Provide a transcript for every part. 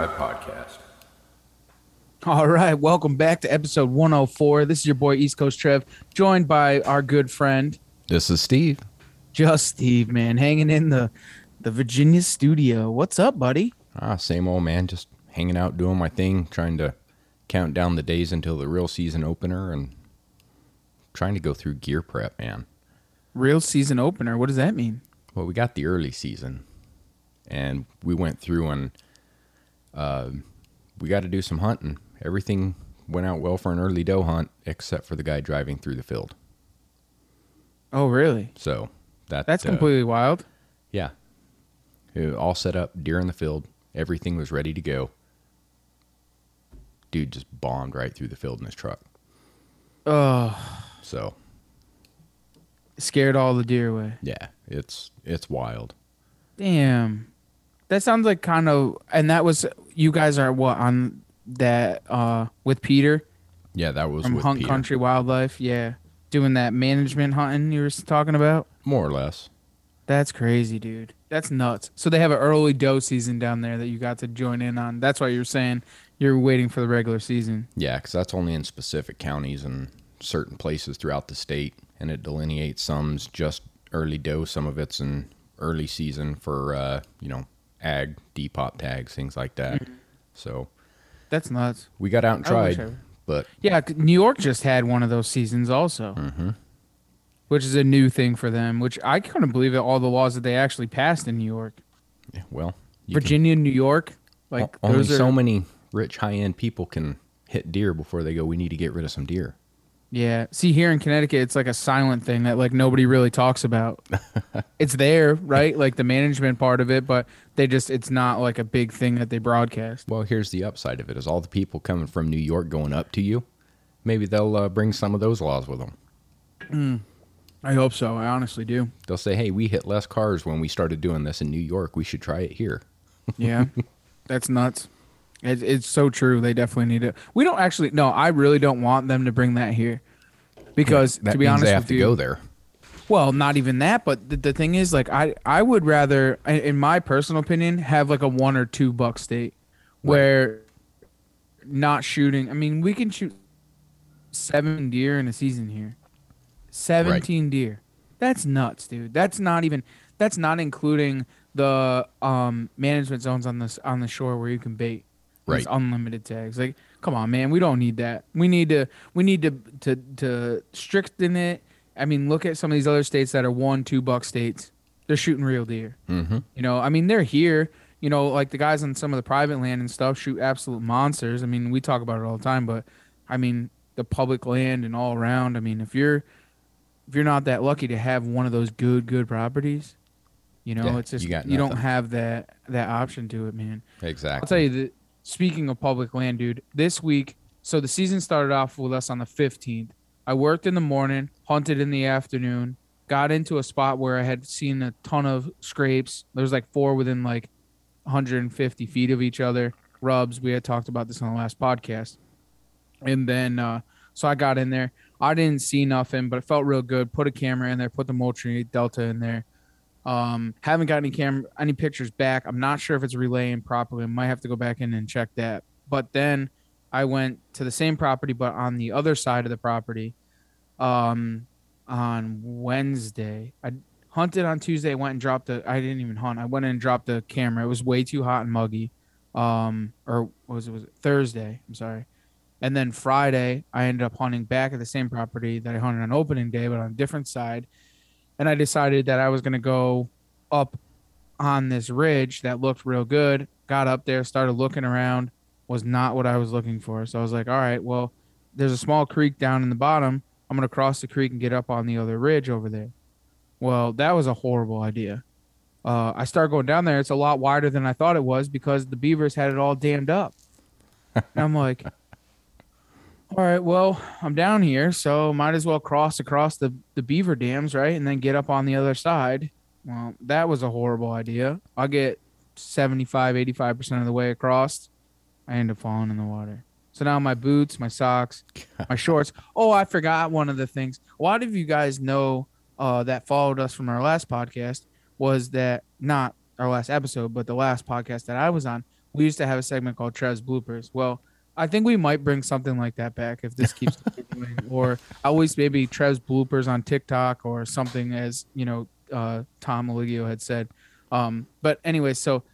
Drive Podcast. All right, welcome back to episode 104. This is your boy East Coast Trev, joined by our good friend This is Steve. Just Steve, man, hanging in the the Virginia studio. What's up, buddy? Ah, same old man, just hanging out, doing my thing, trying to count down the days until the real season opener and trying to go through gear prep, man. Real season opener. What does that mean? Well, we got the early season and we went through and uh, we got to do some hunting. Everything went out well for an early doe hunt, except for the guy driving through the field. Oh, really? So that That's uh, completely wild. Yeah. It all set up, deer in the field. Everything was ready to go. Dude just bombed right through the field in his truck. Oh, So scared all the deer away. yeah, it's it's wild. Damn. That sounds like kind of and that was you guys are what on that uh with Peter Yeah, that was from Hunt Peter. Country Wildlife. Yeah. Doing that management hunting you were talking about. more or less. That's crazy, dude. That's nuts. So they have an early doe season down there that you got to join in on. That's why you're saying you're waiting for the regular season. Yeah, because that's only in specific counties and certain places throughout the state, and it delineates some's just early doe, some of it's in early season for uh, you know ag depot tags, things like that. So That's nuts. we got out and tried, I- but Yeah, New York just had one of those seasons also, mhm. which is a new thing for them. Which I couldn't believe it. All the laws that they actually passed in New York, yeah, well, you can- Virginia, New York, like only are, so many rich high end people can hit deer before they go we need to get rid of some deer Yeah. See, here in Connecticut, it's like a silent thing that like nobody really talks about. it's there, right? Like the management part of it, but they just it's not like a big thing that they broadcast. well here's the upside of it is all the people coming from new york going up to you maybe they'll uh, bring some of those laws with them I hope so. I honestly do. they'll say hey we hit less cars when we started doing this in new york we should try it here Yeah. That's nuts. It, it's so true. They definitely need it. We don't actually. No, I really don't want them to bring that here, because that to be honest they have with to you, go there well, not even that. But the, the thing is, like, I I would rather, in- my personal opinion, have like a one or two buck state where not shooting. I mean, we can shoot seven deer in a season here. Seventeen deer. That's nuts, dude. That's not even. That's not including the um management zones on this on the shore where you can bait. Right. unlimited tags. Like, come on, man. We don't need that. We need to. We need to to to strengthen it. I mean, look at some of these other states that are one, two buck states. They're shooting real deer. mm-hmm. You know, I mean, they're here. You know, like the guys on some of the private land and stuff shoot absolute monsters. I mean, we talk about it all the time, but I mean, the public land and all around. I mean, if you're if you're not that lucky to have one of those good good properties, you know, Yeah, it's just you you, don't have that that option to it, man. exactly I'll tell you that. Speaking of public land, dude, this week, so the season started off with us on the 15th. I worked in the morning, hunted in the afternoon, got into a spot where I had seen a ton of scrapes. There was like four within like 150 feet of each other. Rubs. We had talked about this on the last podcast. And then, uh, so I got in there. I didn't see nothing, but it felt real good. Put a camera in there, put the Moultrie Delta in there. Um, haven't got any camera, any pictures back. I'm not sure if it's relaying properly. I might have to go back in and check that. But then I went to the same property, but on the other side of the property, um, on Wednesday. I hunted on Tuesday. Went and dropped the. I didn't even hunt. I went and dropped the camera. It was way too hot and muggy. um, or was it was it Thursday? I'm sorry. And then Friday, I ended up hunting back at the same property that I hunted on opening day, but on a different side. And I decided that I was going to go up on this ridge that looked real good. Got up there, started looking around, was not what I was looking for. So I was like, all right, well, there's a small creek down in the bottom. I'm going to cross the creek and get up on the other ridge over there. Well, that was a horrible idea. Uh, I start going down there. It's a lot wider than I thought it was because the beavers had it all dammed up. and I'm like, all right, well, I'm down here, so might as well cross across the, the beaver dams, right? And then get up on the other side. Well, that was a horrible idea. I'll get 75, 85% of the way across. I end up falling in the water. So now my boots, my socks, my shorts. Oh, I forgot one of the things. A lot of you guys know uh, that followed us from our last podcast was that not our last episode, but the last podcast that I was on. We used to have a segment called Trev's Bloopers. Well, I think we might bring something like that back if this keeps continuing, or I always maybe Trev's bloopers on TikTok or something, as you know, uh, Tom Oligio had said. Um, but anyway, so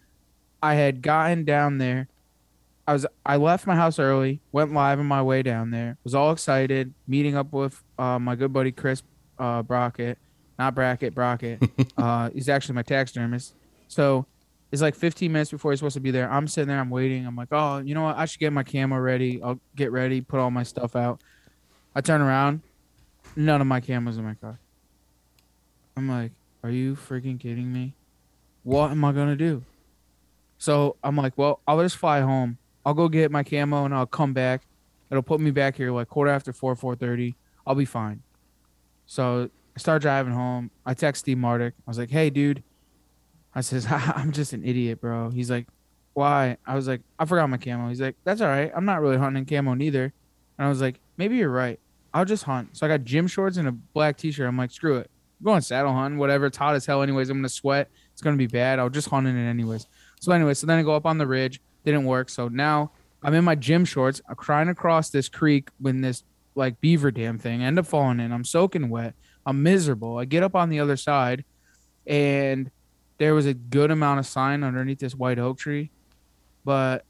I had gotten down there. I was I left my house early, went live on my way down there. Was all excited, meeting up with uh, my good buddy Chris uh, Brockett, not Brackett, Brockett. uh, he's actually my taxidermist. So it's like 15 minutes before he's supposed to be there. I'm sitting there, I'm waiting. I'm like, oh, you know what? I should get my camera ready. I'll get ready, put all my stuff out. I turn around, none of my cameras in my car. I'm like, are you freaking kidding me? What am I gonna do? So I'm like, well, I'll just fly home. I'll go get my camo and I'll come back. It'll put me back here like quarter after four, four thirty. I'll be fine. So I start driving home. I text Steve Mardick. I was like, hey, dude. I says, I'm just an idiot, bro. He's like, why? I was like, I forgot my camo. He's like, that's all right. I'm not really hunting camo neither. And I was like, maybe you're right. I'll just hunt. So I got gym shorts and a black t-shirt. I'm like, screw it. I'm going saddle hunting, whatever. It's hot as hell anyways. I'm going to sweat. It's going to be bad. I'll just hunt in it anyways. So anyway, so then I go up on the ridge. Didn't work. So now I'm in my gym shorts. I'm crying across this creek when this like beaver dam thing. I end up falling in. I'm soaking wet. I'm miserable. I get up on the other side and there was a good amount of sign underneath this white oak tree. But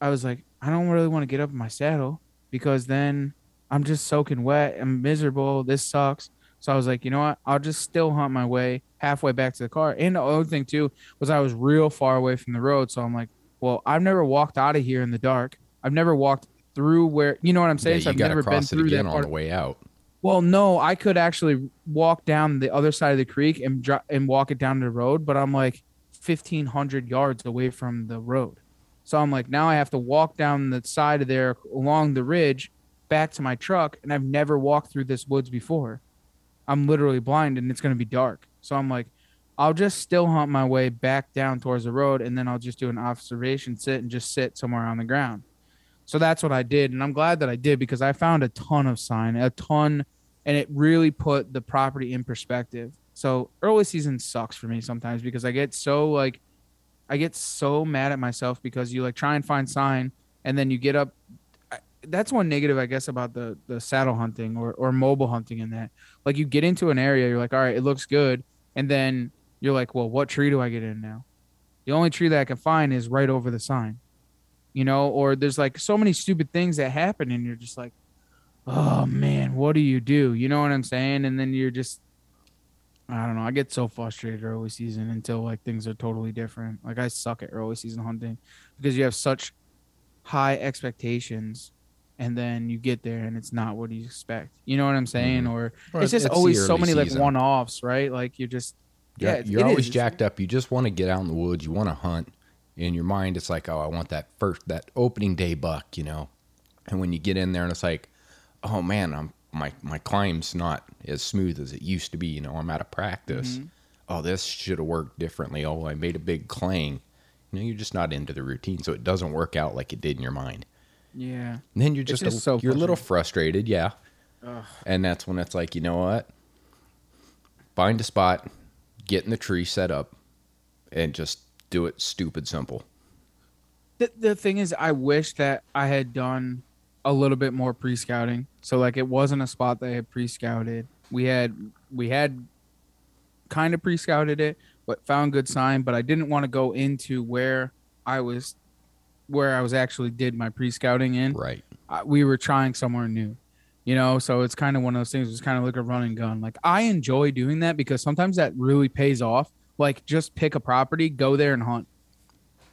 I was like, I don't really want to get up in my saddle because then I'm just soaking wet. I'm miserable. This sucks. So I was like, you know what? I'll just still hunt my way halfway back to the car. And the other thing too was I was real far away from the road. So I'm like, well, I've never walked out of here in the dark. I've never walked through where you know what I'm saying. Yeah, so I've never been through again that on the way out. Well, no, I could actually walk down the other side of the creek and dro- and walk it down the road, but I'm like 1500 yards away from the road. So I'm like, now I have to walk down the side of there along the ridge back to my truck, and I've never walked through this woods before. I'm literally blind and it's going to be dark. So I'm like, I'll just still hunt my way back down towards the road, and then I'll just do an observation sit and just sit somewhere on the ground. So that's what I did, and I'm glad that I did because I found a ton of sign, a ton, and it really put the property in perspective. So early season sucks for me sometimes because I get so like, I get so mad at myself because you like try and find sign, and then you get up. That's one negative, I guess, about the the saddle hunting or or mobile hunting in that. Like you get into an area, you're like, all right, it looks good, and then you're like, well, what tree do I get in now? The only tree that I can find is right over the sign you know, or there's like so many stupid things that happen and you're just like, oh man, what do you do? You know what I'm saying? And then you're just, I don't know. I get so frustrated early season until like things are totally different. Like I suck at early season hunting because you have such high expectations and then you get there and it's not what you expect. You know what I'm mm-hmm. saying? Or Well, it's just it's always so early many like one offs, right? Like you're just, You're, yeah, you're always is. jacked up. You just want to get out in the woods. You want to hunt. In your mind, it's like, oh, I want that first, that opening day buck, you know. And when you get in there, and it's like, oh man, I'm my my climb's not as smooth as it used to be. You know, I'm out of practice. Mm-hmm. Oh, this should have worked differently. Oh, I made a big clang. You know, you're just not into the routine, so it doesn't work out like it did in your mind. Yeah. And then you're just, a, so you're a little frustrated, yeah. And that's when it's like, you know what? Find a spot, get in the tree, set up, and just do it stupid simple. The, the thing is, I wish that I had done a little bit more pre scouting. So like, it wasn't a spot that I had pre scouted. We had we had kind of pre scouted it, but found good sign. But I didn't want to go into where I was where I was actually did my pre scouting in. Right. I- we were trying somewhere new, you know. So it's kind of one of those things. It's kind of like a run and gun. Like I enjoy doing that because sometimes that really pays off. Like just pick a property, go there and hunt.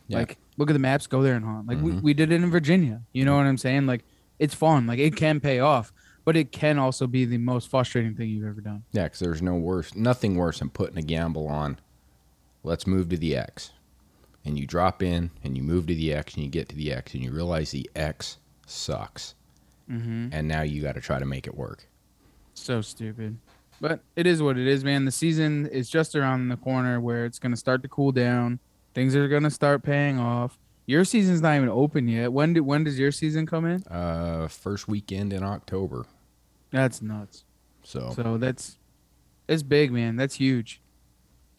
Yeah. Like look at the maps, go there and hunt. Like we, Mhm. we did it in Virginia. You know what I'm saying? Like it's fun. Like it can pay off, but it can also be the most frustrating thing you've ever done. Yeah, because there's no worse, nothing worse than putting a gamble on. Let's move to the X, and you drop in and you move to the X and you get to the X and you realize the X sucks, Mm-hmm. and now you got to try to make it work. So stupid. But it is what it is, man. The season is just around the corner where it's going to start to cool down. Things are going to start paying off. Your season's not even open yet. When do, when does your season come in? Uh, first weekend in October, That's nuts. so, So that's it's big, man. That's huge.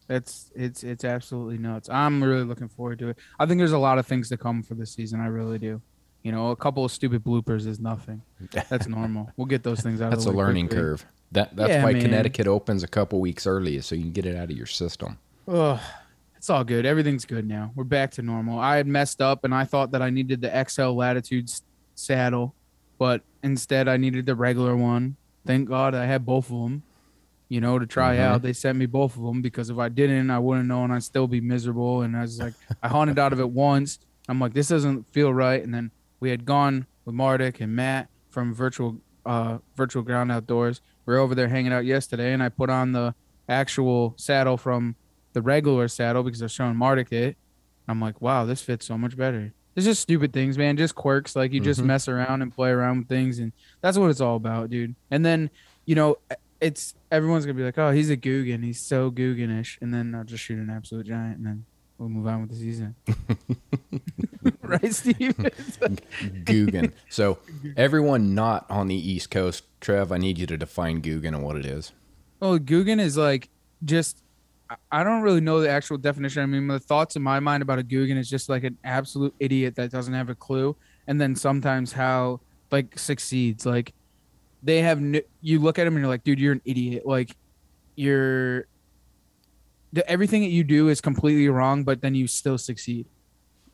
That's it's it's absolutely nuts. I'm really looking forward to it. I think there's a lot of things to come for this season. I really do. You know, a couple of stupid bloopers is nothing. That's normal. We'll get those things out. that's of a the way That's a learning quickly. curve. That that's Yeah, why man. Connecticut opens a couple weeks early, so you can get it out of your system. Ugh, it's all good. Everything's good now. We're back to normal. I had messed up and I thought that I needed the XL Latitude saddle, but instead I needed the regular one. Thank God I had both of them, you know, to try Mhm. out. They sent me both of them because if I didn't, I wouldn't know and I'd still be miserable. And I was like, I haunted out of it once. I'm like, this doesn't feel right. And then we had gone with Mardik and Matt from virtual uh virtual ground outdoors. We were over there hanging out yesterday and I put on the actual saddle from the regular saddle because was showing Mardik it. I'm like, wow, this fits so much better. It's just stupid things, man. Just quirks. Like you just Mhm. mess around and play around with things, and that's what it's all about, dude. And then, you know, it's everyone's gonna be like, oh, he's a Googan. He's so Googanish. And then I'll just shoot an absolute giant, and then we'll move on with the season. right, Steve? Googan. so everyone not on the East Coast, Trev, I need you to define Googan and what it is. Well, Googan is like just. I- I don't really know the actual definition. I mean, the thoughts in my mind about a Googan is just like an absolute idiot that doesn't have a clue, and then sometimes how like succeeds. Like they have, n- you look at them and you're like, dude, you're an idiot. Like you're, the, everything that you do is completely wrong, but then you still succeed,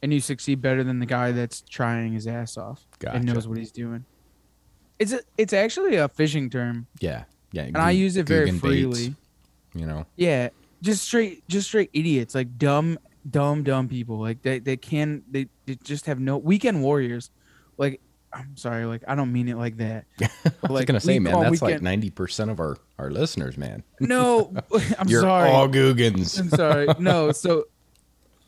and you succeed better than the guy that's trying his ass off and knows what he's doing. It's a, it's actually a fishing term, Yeah, yeah. and I use it very Googan freely. you know, Yeah, just straight, just straight idiots, like dumb, dumb, dumb people. Like they, they can, they, they just have no weekend warriors. Like, I'm sorry, like I don't mean it like that. I was Like, gonna say, man, that's like ninety percent of our our listeners, man. No, I'm You're sorry. all Googans. I'm sorry. No, so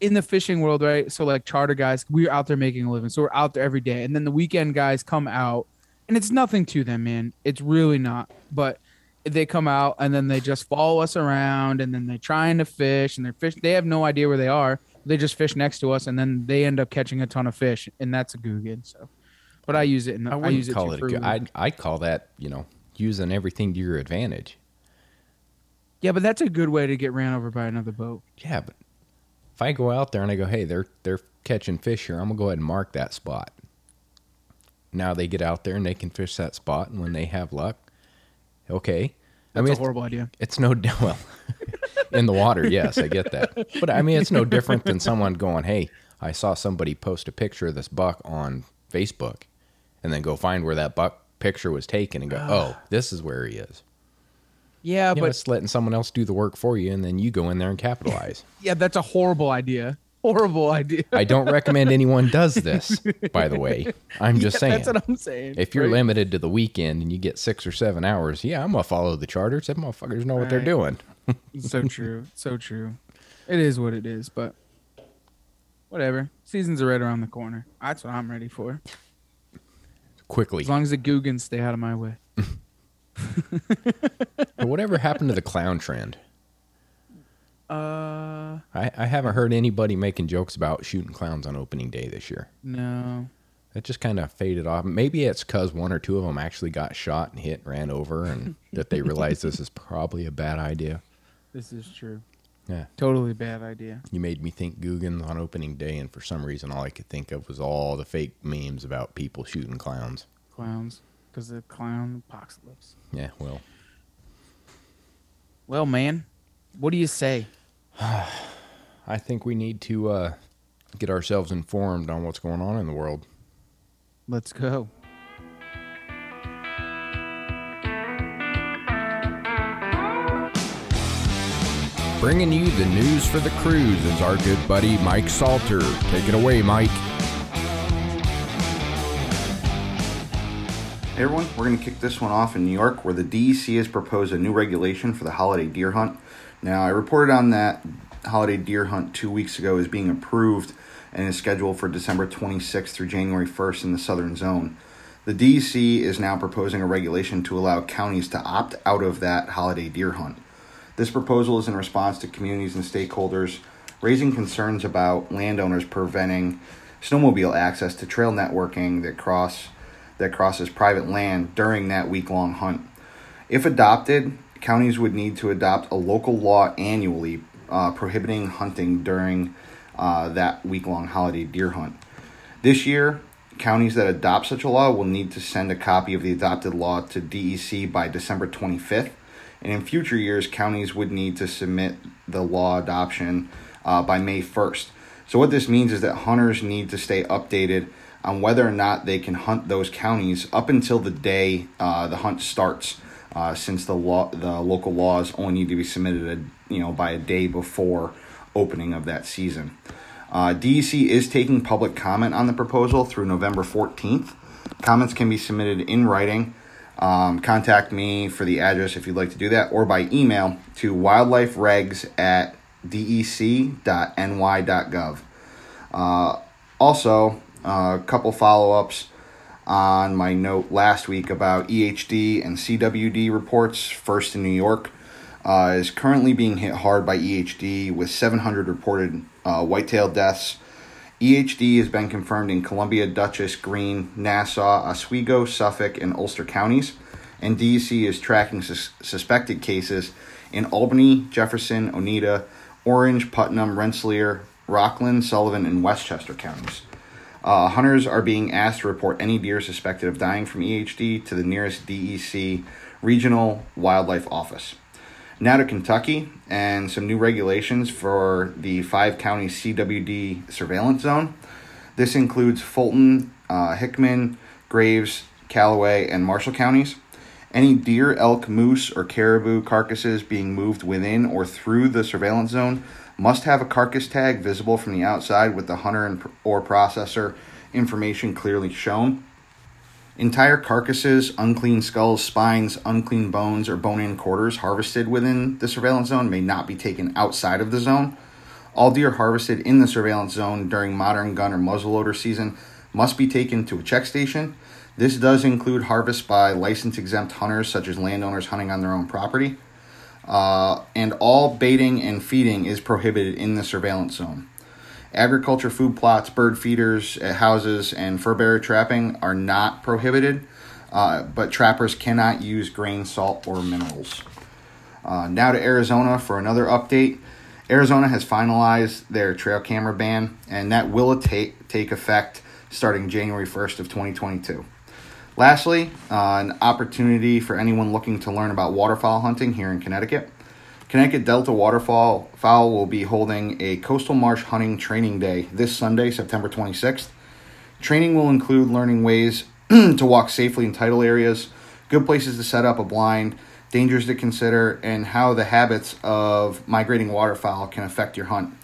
in the fishing world, right? So like charter guys, we're out there making a living. So we're out there every day. And then the weekend guys come out and it's nothing to them, man. It's really not. But they come out and then they just follow us around and then they're trying to fish and they're fish they have no idea where they are. They just fish next to us and then they end up catching a ton of fish and that's a Googan. So but I use it in the, I I, wouldn't use it call it. Freely. I'd I'd call that you know using everything to your advantage. Yeah, but that's a good way to get ran over by another boat. Yeah, but if I go out there and I go, hey, they're they're catching fish here, I'm gonna go ahead and mark that spot. Now they get out there and they can fish that spot, and when they have luck, okay. I That's mean, a it's, horrible idea. it's no well in the water. Yes, I get that, but I mean, it's no different than someone going, hey, I saw somebody post a picture of this buck on Facebook, and then go find where that buck picture was taken and go, ah. oh, this is where he is. Yeah, You know, but it's letting someone else do the work for you, and then you go in there and capitalize. yeah, that's a horrible idea. Horrible idea. I don't recommend anyone does this, by the way. I'm just Yeah, saying. That's what I'm saying. if you're right? limited to the weekend and you get six or seven hours, yeah, I'm gonna follow the charters. Them motherfuckers know what they're doing. so true, so true. It is what it is, but whatever. Seasons are right around the corner. That's what I'm ready for. Quickly. As long as the Googans stay out of my way. But whatever happened to the clown trend? Uh, I, I haven't heard anybody making jokes about shooting clowns on opening day this year. no. It just kind of faded off. Maybe it's because one or two of them actually got shot and hit, and ran over, and that they realized this is probably a bad idea. This is true. Yeah. Totally bad idea. You made me think Googan on opening day, and for some reason, all I could think of was all the fake memes about people shooting clowns. Clowns. Because the clown apocalypse. Yeah, well, Well, man, what do you say? I think we need to uh, get ourselves informed on what's going on in the world. Let's go. Bringing you the news for the cruise is our good buddy Mike Salter. Take it away, Mike. Hey everyone, we're going to kick this one off in New York where the DEC has proposed a new regulation for the holiday deer hunt. Now, I reported on that holiday deer hunt two weeks ago is being approved and is scheduled for December 26th through January 1st in the southern zone. The DEC is now proposing a regulation to allow counties to opt out of that holiday deer hunt. This proposal is in response to communities and stakeholders raising concerns about landowners preventing snowmobile access to trail networking that cross that crosses private land during that week-long hunt. If adopted, counties would need to adopt a local law annually uh, prohibiting hunting during uh, that week-long holiday deer hunt. This year, counties that adopt such a law will need to send a copy of the adopted law to DEC by December 25th and in future years, counties would need to submit the law adoption uh, by May 1st. So, what this means is that hunters need to stay updated on whether or not they can hunt those counties up until the day uh, the hunt starts, uh, since the law, the local laws only need to be submitted, a, you know, by a day before opening of that season. Uh, DEC is taking public comment on the proposal through November 14th. Comments can be submitted in writing um, contact me for the address if you'd like to do that, or by email to wildliferegs at dec.ny.gov. Uh, also, a couple follow ups on my note last week about EHD and CWD reports. First in New York uh, is currently being hit hard by EHD with 700 reported uh, whitetail deaths. EHD has been confirmed in Columbia, Dutchess, Greene, Nassau, Oswego, Suffolk, and Ulster counties, and DEC is tracking sus- suspected cases in Albany, Jefferson, Oneida, Orange, Putnam, Rensselaer, Rockland, Sullivan, and Westchester counties. Uh, hunters are being asked to report any deer suspected of dying from EHD to the nearest DEC regional wildlife office. Now to Kentucky and some new regulations for the five county CWD surveillance zone. This includes Fulton, uh, Hickman, Graves, Calloway, and Marshall counties. Any deer, elk, moose, or caribou carcasses being moved within or through the surveillance zone must have a carcass tag visible from the outside with the hunter and, or processor information clearly shown. Entire carcasses, unclean skulls, spines, unclean bones, or bone in quarters harvested within the surveillance zone may not be taken outside of the zone. All deer harvested in the surveillance zone during modern gun or muzzleloader season must be taken to a check station. This does include harvest by license exempt hunters, such as landowners hunting on their own property. Uh, and all baiting and feeding is prohibited in the surveillance zone. Agriculture food plots, bird feeders houses, and fur bearer trapping are not prohibited, uh, but trappers cannot use grain, salt, or minerals. Uh, now to Arizona for another update. Arizona has finalized their trail camera ban, and that will take, take effect starting January 1st of 2022. Lastly, uh, an opportunity for anyone looking to learn about waterfowl hunting here in Connecticut. Connecticut Delta Waterfowl Fowl will be holding a coastal marsh hunting training day this Sunday, September 26th. Training will include learning ways to walk safely in tidal areas, good places to set up a blind, dangers to consider, and how the habits of migrating waterfowl can affect your hunt.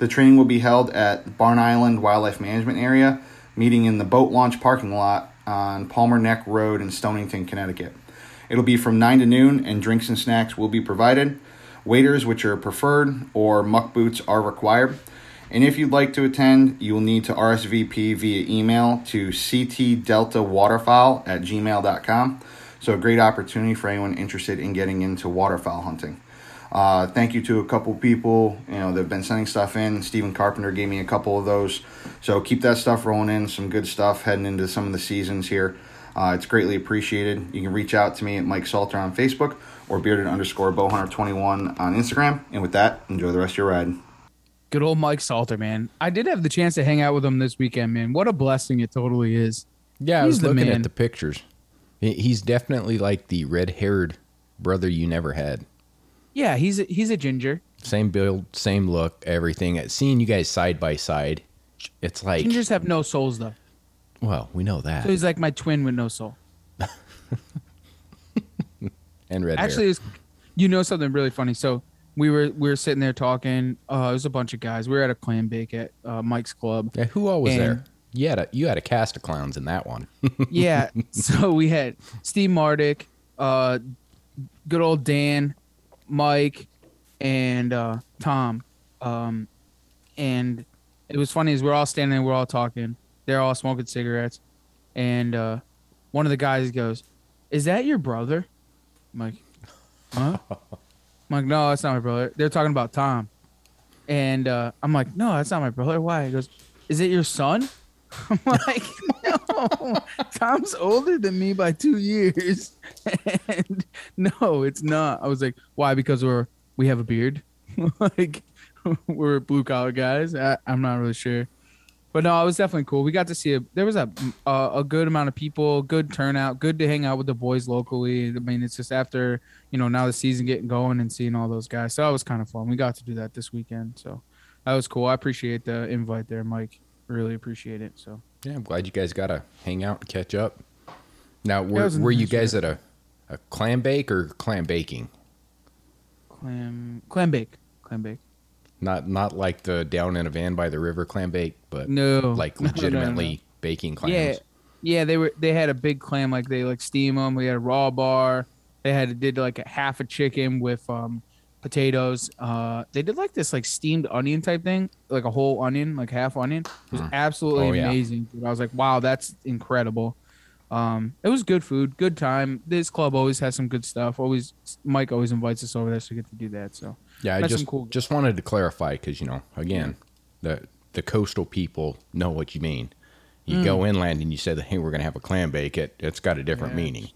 The training will be held at Barn Island Wildlife Management Area, meeting in the boat launch parking lot on Palmer Neck Road in Stonington, Connecticut. It'll be from 9 to noon, and drinks and snacks will be provided. Waders, which are preferred, or muck boots are required. And if you'd like to attend, you will need to RSVP via email to ctdeltawaterfowl at gmail.com. So, a great opportunity for anyone interested in getting into waterfowl hunting. Uh, thank you to a couple people, you know, they've been sending stuff in. Stephen Carpenter gave me a couple of those. So keep that stuff rolling in. Some good stuff heading into some of the seasons here. Uh, it's greatly appreciated. You can reach out to me at Mike Salter on Facebook or bearded underscore bowhunter21 on Instagram. And with that, enjoy the rest of your ride. Good old Mike Salter, man. I did have the chance to hang out with him this weekend, man. What a blessing it totally is. Yeah, I He's was the looking man. at the pictures. He's definitely like the red-haired brother you never had. Yeah, he's a, he's a ginger. Same build, same look, everything. Seeing you guys side by side, It's like Gingers have no souls though. well, we know that. So he's like my twin with no soul. and red Actually, you know something really funny. So we were we were sitting there talking. Uh, it was a bunch of guys. We were at a clam bake at uh, Mike's club. Yeah, who all was and- there? You had a you had a cast of clowns in that one. yeah. So we had Steve Mardick, uh, good old Dan, Mike, and uh, Tom. Um, and it was funny as we're all standing there, we're all talking. They're all smoking cigarettes, and uh, one of the guys goes, "Is that your brother?" I'm like, "Huh?" I'm like, "No, that's not my brother." They're talking about Tom, and uh, I'm like, "No, that's not my brother." Why? He goes, "Is it your son?" I'm like, no, Tom's older than me by two years. And no, it's not. I was like, why? Because we're we have a beard. like we're blue collar guys. I, I'm not really sure. But no, it was definitely cool. We got to see a there was a, a a good amount of people, good turnout, good to hang out with the boys locally. I mean, it's just after you know now the season getting going and seeing all those guys, so that was kind of fun. We got to do that this weekend, so that was cool. I appreciate the invite there, Mike. Really appreciate it. So yeah, I'm glad you guys got to hang out and catch up. Now, were, a were you guys at a, a clam bake or clam baking? clam clam bake, clam bake. Not not like the down in a van by the river clam bake, but No, like No, no, no, no. legitimately baking clams. Yeah, yeah. They were they had a big clam like they like steam them. We had a raw bar. They had did like a half a chicken with um potatoes. Uh, they did like this like steamed onion type thing, like a whole onion, like half onion. It was absolutely Oh, yeah. amazing. Dude. I was like, wow, that's incredible. Um, it was good food, good time. This club always has some good stuff. Always, Mike always invites us over there, so we get to do that. So Yeah, I just cool- just wanted to clarify because you know, again, the the coastal people know what you mean. You Mm. go inland and you say that hey, we're gonna have a clam bake. It it's got a different Yeah, meaning.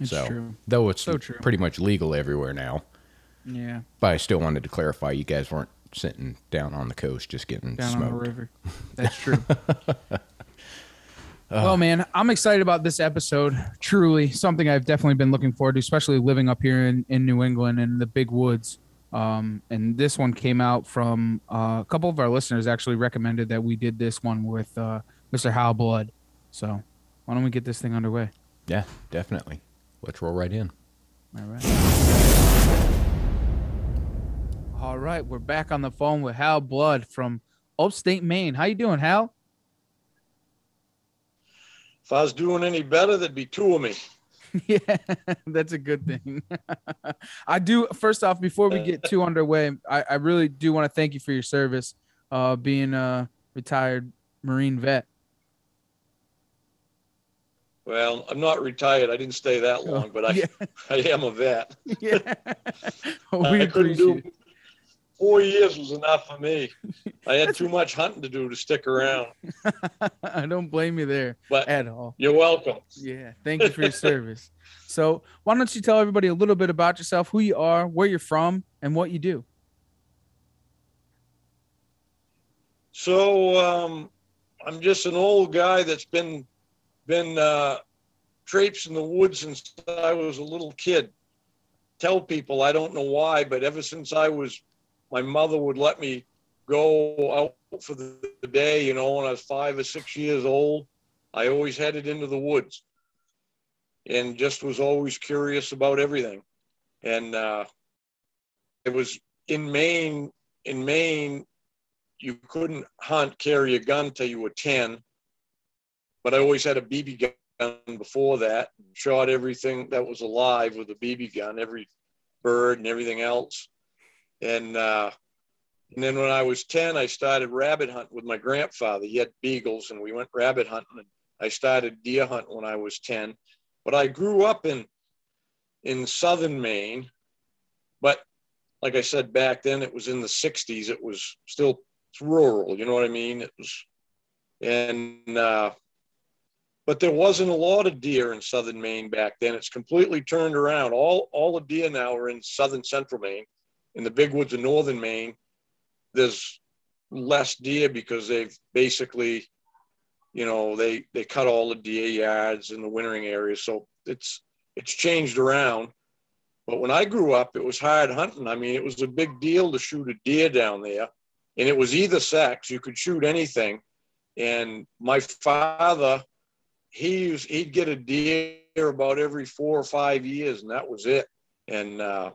it's so true. though it's So true. pretty much legal everywhere now, Yeah, but I still wanted to clarify you guys weren't sitting down on the coast just getting down on the smoked. river. That's true. well, man, I'm excited about this episode. Truly, something I've definitely been looking forward to, especially living up here in, in New England and the big woods. Um, and this one came out from uh, a couple of our listeners actually recommended that we did this one with uh, Mr. Hal Blood. So why don't we get this thing underway? Yeah, definitely. Let's roll right in. All right. All right, we're back on the phone with Hal Blood from upstate Maine. How you doing, Hal? If I was doing any better, there'd be two of me. yeah, that's a good thing. I do. First off, before we get too underway, I, I really do want to thank you for your service, uh, being a retired Marine vet. Well, I'm not retired. I didn't stay that long, but I, Oh, yeah, I am a vet. yeah. we I couldn't appreciate. do four years was enough for me. I had too much hunting to do to stick around. I don't blame you there But at all. you're welcome. Yeah, thank you for your service. So, why don't you tell everybody a little bit about yourself, who you are, where you're from, and what you do? So um, I'm just an old guy that's been been uh, traipsing the woods since I was a little kid. Tell people I don't know why, but ever since I was, my mother would let me go out for the day. You know, when I was five or six years old, I always headed into the woods, and just was always curious about everything. And uh, it was in Maine. In Maine, you couldn't hunt, carry a gun till you were 10. But I always had a BB gun before that, shot everything that was alive with a BB gun, every bird and everything else. And, uh, and then when I was 10, I started rabbit hunting with my grandfather. He had beagles and we went rabbit hunting. And I started deer hunting when I was 10. But I grew up in, in southern Maine. But like I said back then, it was in the 60s. It was still rural, you know what I mean? It was, and uh, but there wasn't a lot of deer in southern Maine back then. It's completely turned around. All all the deer now are in southern central Maine. In the big woods of northern Maine, there's less deer because they've basically, you know, they they cut all the deer yards in the wintering areas. So it's it's changed around. But when I grew up, it was hard hunting. I mean, it was a big deal to shoot a deer down there and it was either sex. You could shoot anything. And my father, he used, he'd get a deer about every four or five years, and that was it. And uh,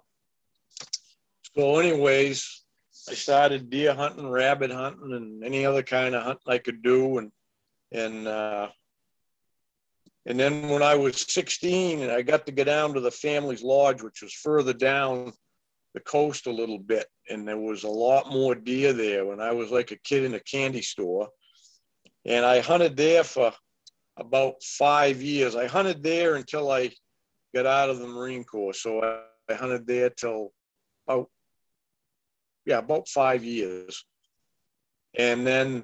so, anyways, I started deer hunting, rabbit hunting, and any other kind of hunting I could do. And and uh, and then when I was 16, and I got to go down to the family's lodge, which was further down the coast a little bit, and there was a lot more deer there when I was like a kid in a candy store. And I hunted there for about five years. I hunted there until I got out of the Marine Corps. So I, I hunted there till about, yeah, about five years. And then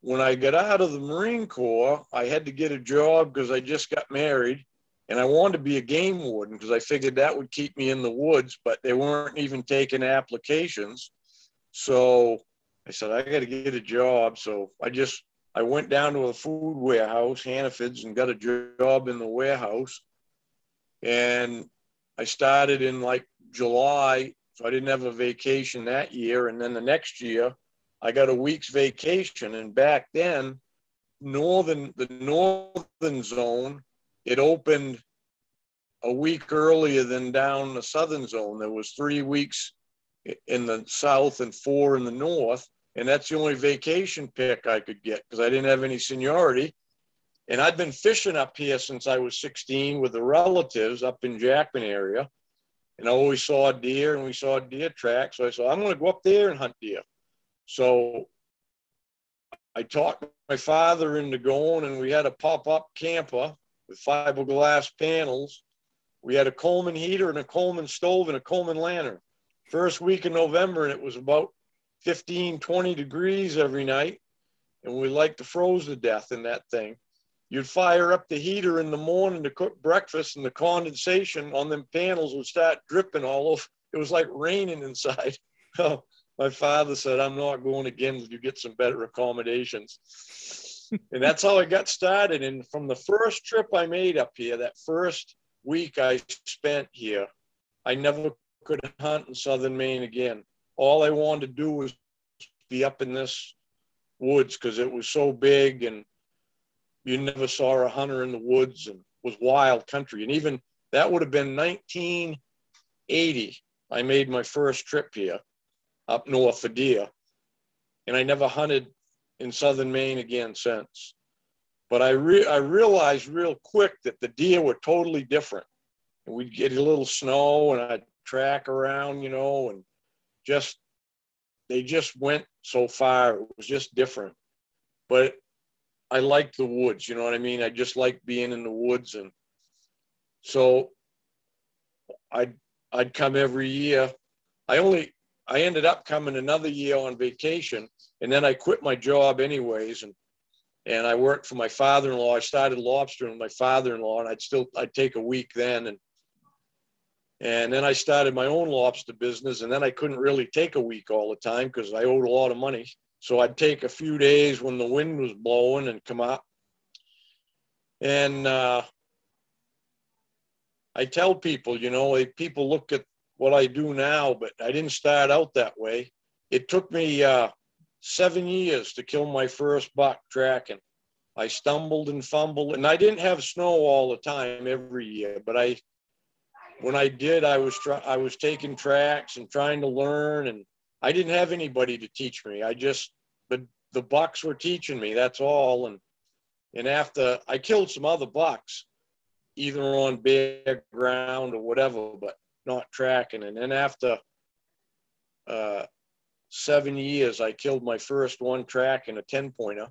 when I got out of the Marine Corps, I had to get a job because I just got married and I wanted to be a game warden because I figured that would keep me in the woods, but they weren't even taking applications. So I said, I got to get a job. So I just, I went down to a food warehouse, Hannaford's, and got a job in the warehouse. And I started in like July. So I didn't have a vacation that year. And then the next year, I got a week's vacation. And back then, northern the northern zone, it opened a week earlier than down the southern zone. There was three weeks in the south and four in the north. And that's the only vacation pick I could get because I didn't have any seniority. And I'd been fishing up here since I was 16 with the relatives up in Jackman area. And I always saw deer and we saw deer track. So I said, I'm going to go up there and hunt deer. So I talked my father into going, and we had a pop up camper with fiberglass panels. We had a Coleman heater and a Coleman stove and a Coleman lantern. First week in November, and it was about 15, 20 degrees every night. And we liked to froze to death in that thing. You'd fire up the heater in the morning to cook breakfast, and the condensation on them panels would start dripping all over. It was like raining inside. Oh, my father said, I'm not going again until you get some better accommodations. and that's how I got started. And from the first trip I made up here, that first week I spent here, I never could hunt in southern Maine again. All I wanted to do was be up in this woods because it was so big and you never saw a hunter in the woods and was wild country. And even that would have been 1980. I made my first trip here up north for deer. And I never hunted in southern Maine again since. But I, re- I realized real quick that the deer were totally different. And we'd get a little snow and I'd track around, you know, and just, they just went so far. It was just different. But I liked the woods, you know what I mean? I just liked being in the woods. And so I'd, I'd come every year. I only, I ended up coming another year on vacation, and then I quit my job anyways, and and I worked for my father-in-law. I started lobstering with my father-in-law, and I'd still I'd take a week then, and and then I started my own lobster business, and then I couldn't really take a week all the time because I owed a lot of money. So I'd take a few days when the wind was blowing and come up. And uh, I tell people, you know, people look at what I do now, but I didn't start out that way. It took me uh, seven years to kill my first buck tracking. I stumbled and fumbled, and I didn't have snow all the time every year, but I, when I did, I was try, I was taking tracks and trying to learn, and I didn't have anybody to teach me. I just the the bucks were teaching me. That's all, and and after I killed some other bucks, either on bare ground or whatever, but not tracking. And then after uh, seven years, I killed my first one track in a 10 pointer.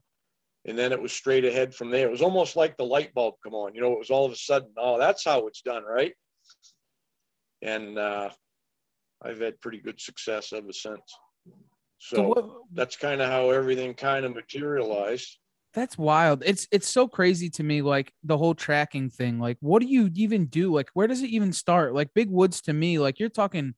And then it was straight ahead from there. It was almost like the light bulb come on. You know, it was all of a sudden, oh, that's how it's done, right? And uh, I've had pretty good success ever since. So, so what, that's kind of how everything kind of materialized. That's wild. It's it's so crazy to me, like the whole tracking thing. Like, what do you even do? Like, where does it even start? Like, big woods to me, like you're talking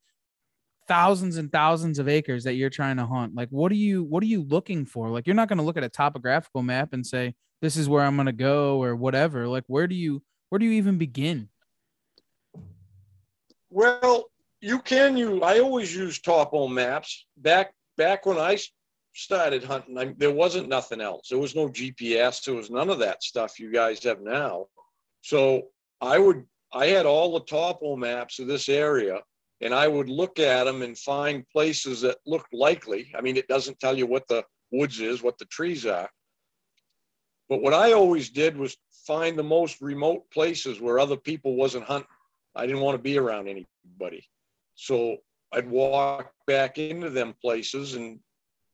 thousands and thousands of acres that you're trying to hunt. Like, what are you what are you looking for? Like, you're not going to look at a topographical map and say this is where I'm going to go or whatever. Like, where do you where do you even begin? Well, you can use. I always use topo maps. Back back when I started hunting, I, there wasn't nothing else. There was no GPS. There was none of that stuff you guys have now. So I would, I had all the topo maps of this area and I would look at them and find places that looked likely. I mean, it doesn't tell you what the woods is, what the trees are. But what I always did was find the most remote places where other people wasn't hunting. I didn't want to be around anybody. So I'd walk back into them places and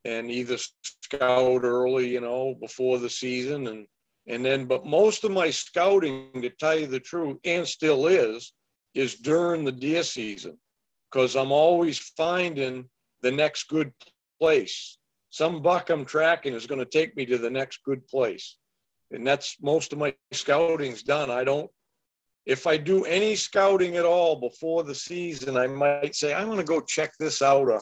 and either scout early, you know, before the season and and then but most of my scouting to tell you the truth and still is is during the deer season because I'm always finding the next good place. Some buck I'm tracking is going to take me to the next good place. And that's most of my scouting's done. I don't, if I do any scouting at all before the season, I might say, I'm going to go check this out. Or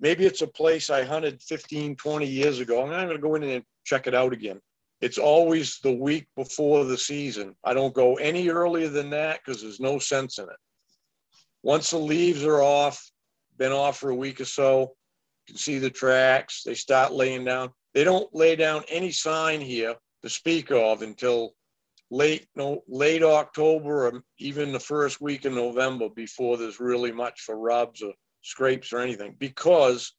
maybe it's a place I hunted 15, 20 years ago. I'm going to go in and check it out again. It's always the week before the season. I don't go any earlier than that because there's no sense in it. Once the leaves are off, been off for a week or so, you can see the tracks. They start laying down. They don't lay down any sign here to speak of until late no late October or even the first week in November before there's really much for rubs or scrapes or anything because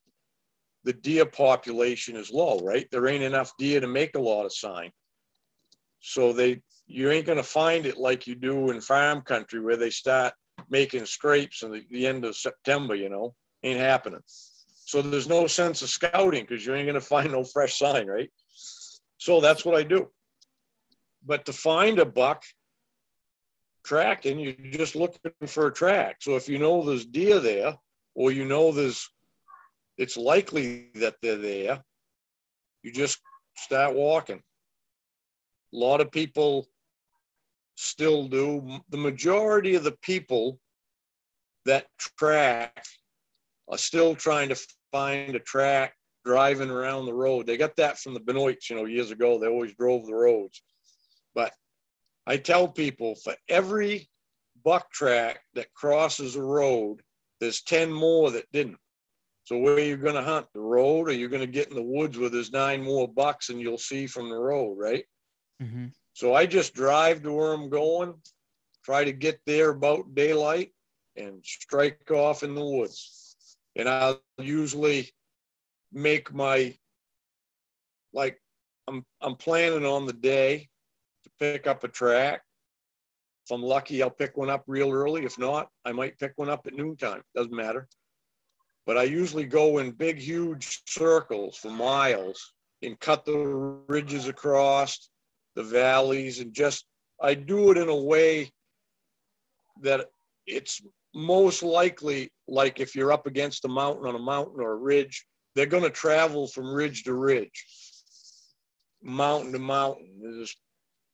the deer population is low, right? There ain't enough deer to make a lot of sign. So they you ain't gonna find it like you do in farm country where they start making scrapes in the, the end of September, you know, ain't happening. So there's no sense of scouting because you ain't gonna find no fresh sign, right? So that's what I do. But to find a buck tracking, you're just looking for a track. So if you know there's deer there, or you know there's it's likely that they're there, you just start walking. A lot of people still do. The majority of the people that track are still trying to find a track driving around the road. They got that from the Benoits, you know, years ago. They always drove the roads. I tell people for every buck track that crosses a road, there's 10 more that didn't. So where are you going to hunt? The road or you're going to get in the woods where there's nine more bucks and you'll see from the road, right? Mm-hmm. So I just drive to where I'm going, try to get there about daylight and strike off in the woods. And I'll usually make my like I'm I'm planning on the day pick up a track. If I'm lucky, I'll pick one up real early. If not, I might pick one up at noontime. Doesn't matter. But I usually go in big, huge circles for miles and cut the ridges across the valleys and just I do it in a way that it's most likely like if you're up against a mountain on a mountain or a ridge, they're going to travel from ridge to ridge, mountain to mountain. There's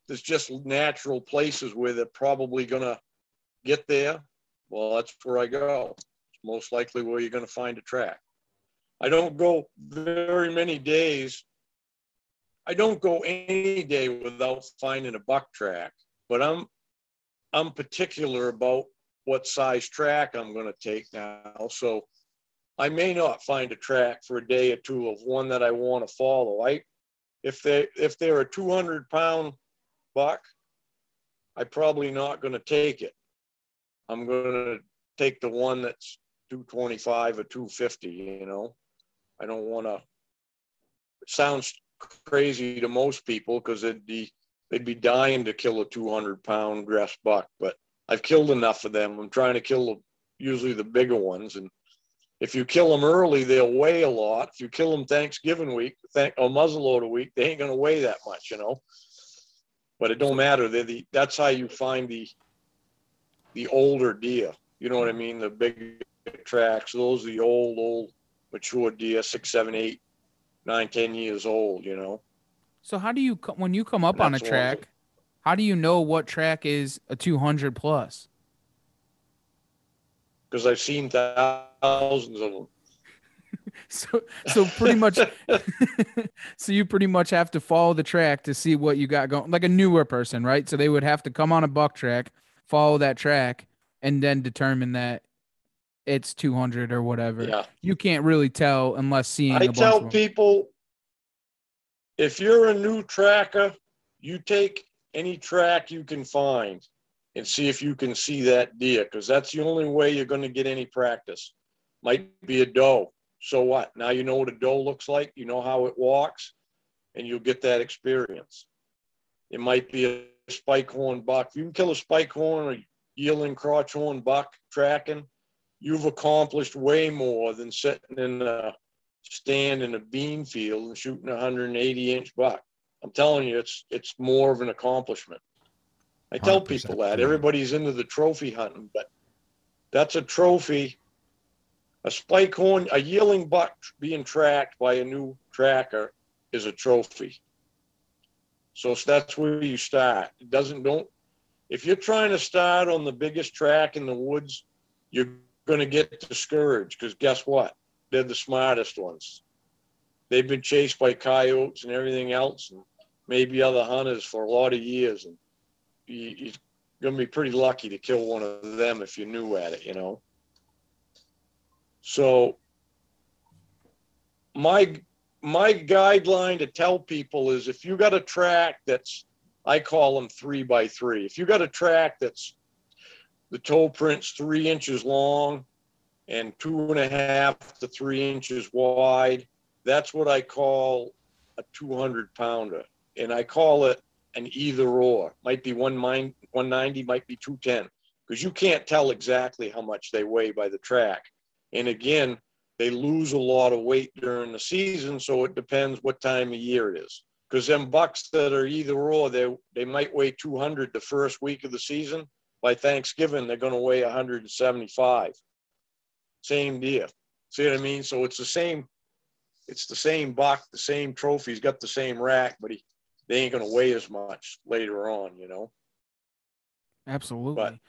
there's just natural places where they're probably going to get there. Well, that's where I go. It's most likely where you're going to find a track. I don't go very many days I don't go any day without finding a buck track, but I'm I'm particular about what size track I'm going to take now. So I may not find a track for a day or two of one that I want to follow. I if they if they're a 200 pound buck, I'm probably not going to take it. I'm going to take the one that's 225 or 250. You know, I don't want to. It sounds crazy to most people because they'd be they'd be dying to kill a 200 pound grass buck, but I've killed enough of them. I'm trying to kill usually the bigger ones, and if you kill them early, they'll weigh a lot. If you kill them Thanksgiving week, thank or muzzleloader week, they ain't gonna weigh that much, you know. But it don't matter. They're the that's how you find the the older deer. You know what I mean? The big tracks. Those are the old, old, mature deer, six, seven, eight, nine, ten years old, you know. So how do you when you come up on a track? How do you know what track is a 200 plus? Because I've seen thousands of them. so so pretty much so you pretty much have to follow the track to see what you got going like a newer person right so they would have to come on a buck track follow that track and then determine that it's 200 or whatever. Yeah. You can't really tell unless seeing. I tell people if you're a new tracker, you take any track you can find and see if you can see that deer because that's the only way you're going to get any practice. Might be a doe. So what? Now you know what a doe looks like, you know how it walks, and you'll get that experience. It might be a spike horn buck. If you can kill a spike horn or yearling crotch horn buck tracking, you've accomplished way more than sitting in a stand in a bean field and shooting a 180 inch buck. I'm telling you, it's it's more of an accomplishment. I tell people that everybody's into the trophy hunting, but that's a trophy. A spike horn, a yearling buck being tracked by a new tracker is a trophy. So that's where you start. It doesn't don't if you're trying to start on the biggest track in the woods, you're going to get discouraged because guess what? They're the smartest ones. They've been chased by coyotes and everything else, and maybe other hunters for a lot of years, and you, you're going to be pretty lucky to kill one of them if you're new at it, you know. So my my guideline to tell people is if you got a track that's I call them three by three. If you got a track that's the toe print's three inches long and two and a half to three inches wide, that's what I call a 200 pounder. And I call it an either or. Might be one mine, 190, might be 210, because you can't tell exactly how much they weigh by the track. And again, they lose a lot of weight during the season, so it depends what time of year it is. Because them bucks that are either or they they might weigh 200 the first week of the season. By thanksgiving they're going to weigh 175 same deal. See what i mean? So it's the same it's the same buck the same trophy. He's got the same rack but he they ain't going to weigh as much later on you know? Absolutely.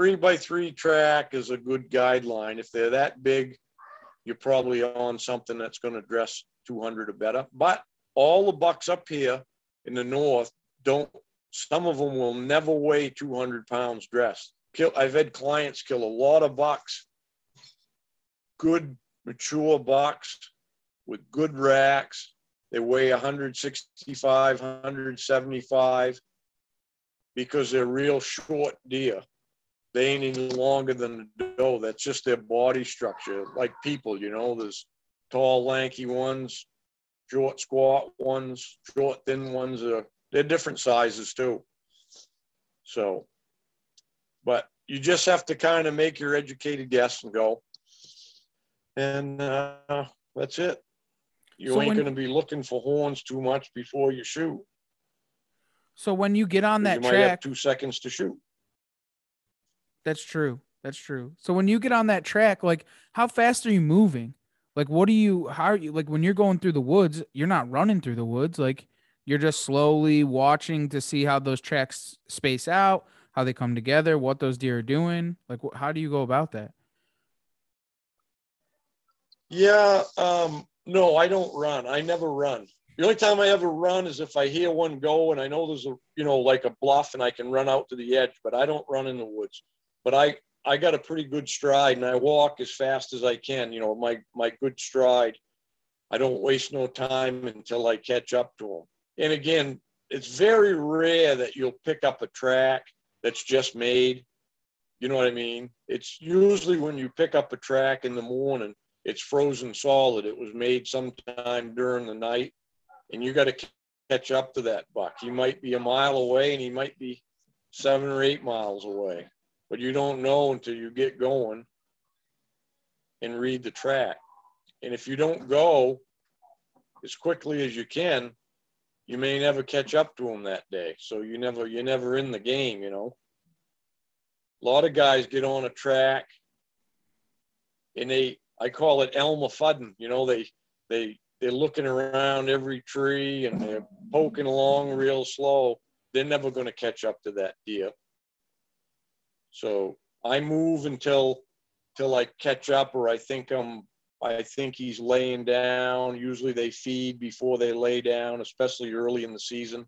Three by three track is a good guideline. If they're that big you're probably on something that's going to dress 200 or better. But all the bucks up here in the north don't some of them will never weigh 200 pounds dressed. Kill i've had clients kill a lot of bucks good mature bucks with good racks. They weigh 165 175 because they're real short deer they ain't any longer than a doe that's just their body structure like people you know there's tall lanky ones short, squat ones, short, thin ones. Are, they're different sizes too. So, but you just have to kind of make your educated guess and go. And uh, that's it. You So ain't going to be looking for horns too much before you shoot. So when you get on that you might have track, two seconds to shoot. That's true. That's true. So when you get on that track, like how fast are you moving? Like what do you how are you like when you're going through the woods, you're not running through the woods, like you're just slowly watching to see how those tracks space out, how they come together, what those deer are doing. Like wh- how do you go about that? Yeah, um, no, I don't run. I never run. The only time I ever run is if I hear one go and I know there's a, you know, like a bluff and I can run out to the edge, but I don't run in the woods. But I, I got a pretty good stride and I walk as fast as I can, you know, my, my good stride. I don't waste no time until I catch up to them. And again, it's very rare that you'll pick up a track that's just made. You know what I mean? It's usually when you pick up a track in the morning, it's frozen solid. It was made sometime during the night, and you got to catch up to that buck. He might be a mile away, and he might be seven or eight miles away, but you don't know until you get going and read the track. And if you don't go as quickly as you can, you may never catch up to them that day. So you never you're never in the game, you know. A lot of guys get on a track and they I call it Elmer Fudding. You know, they they they're looking around every tree and they're poking along real slow. They're never going to catch up to that deer. So I move until till I catch up, or I think I'm I think he's laying down. Usually they feed before they lay down, especially early in the season.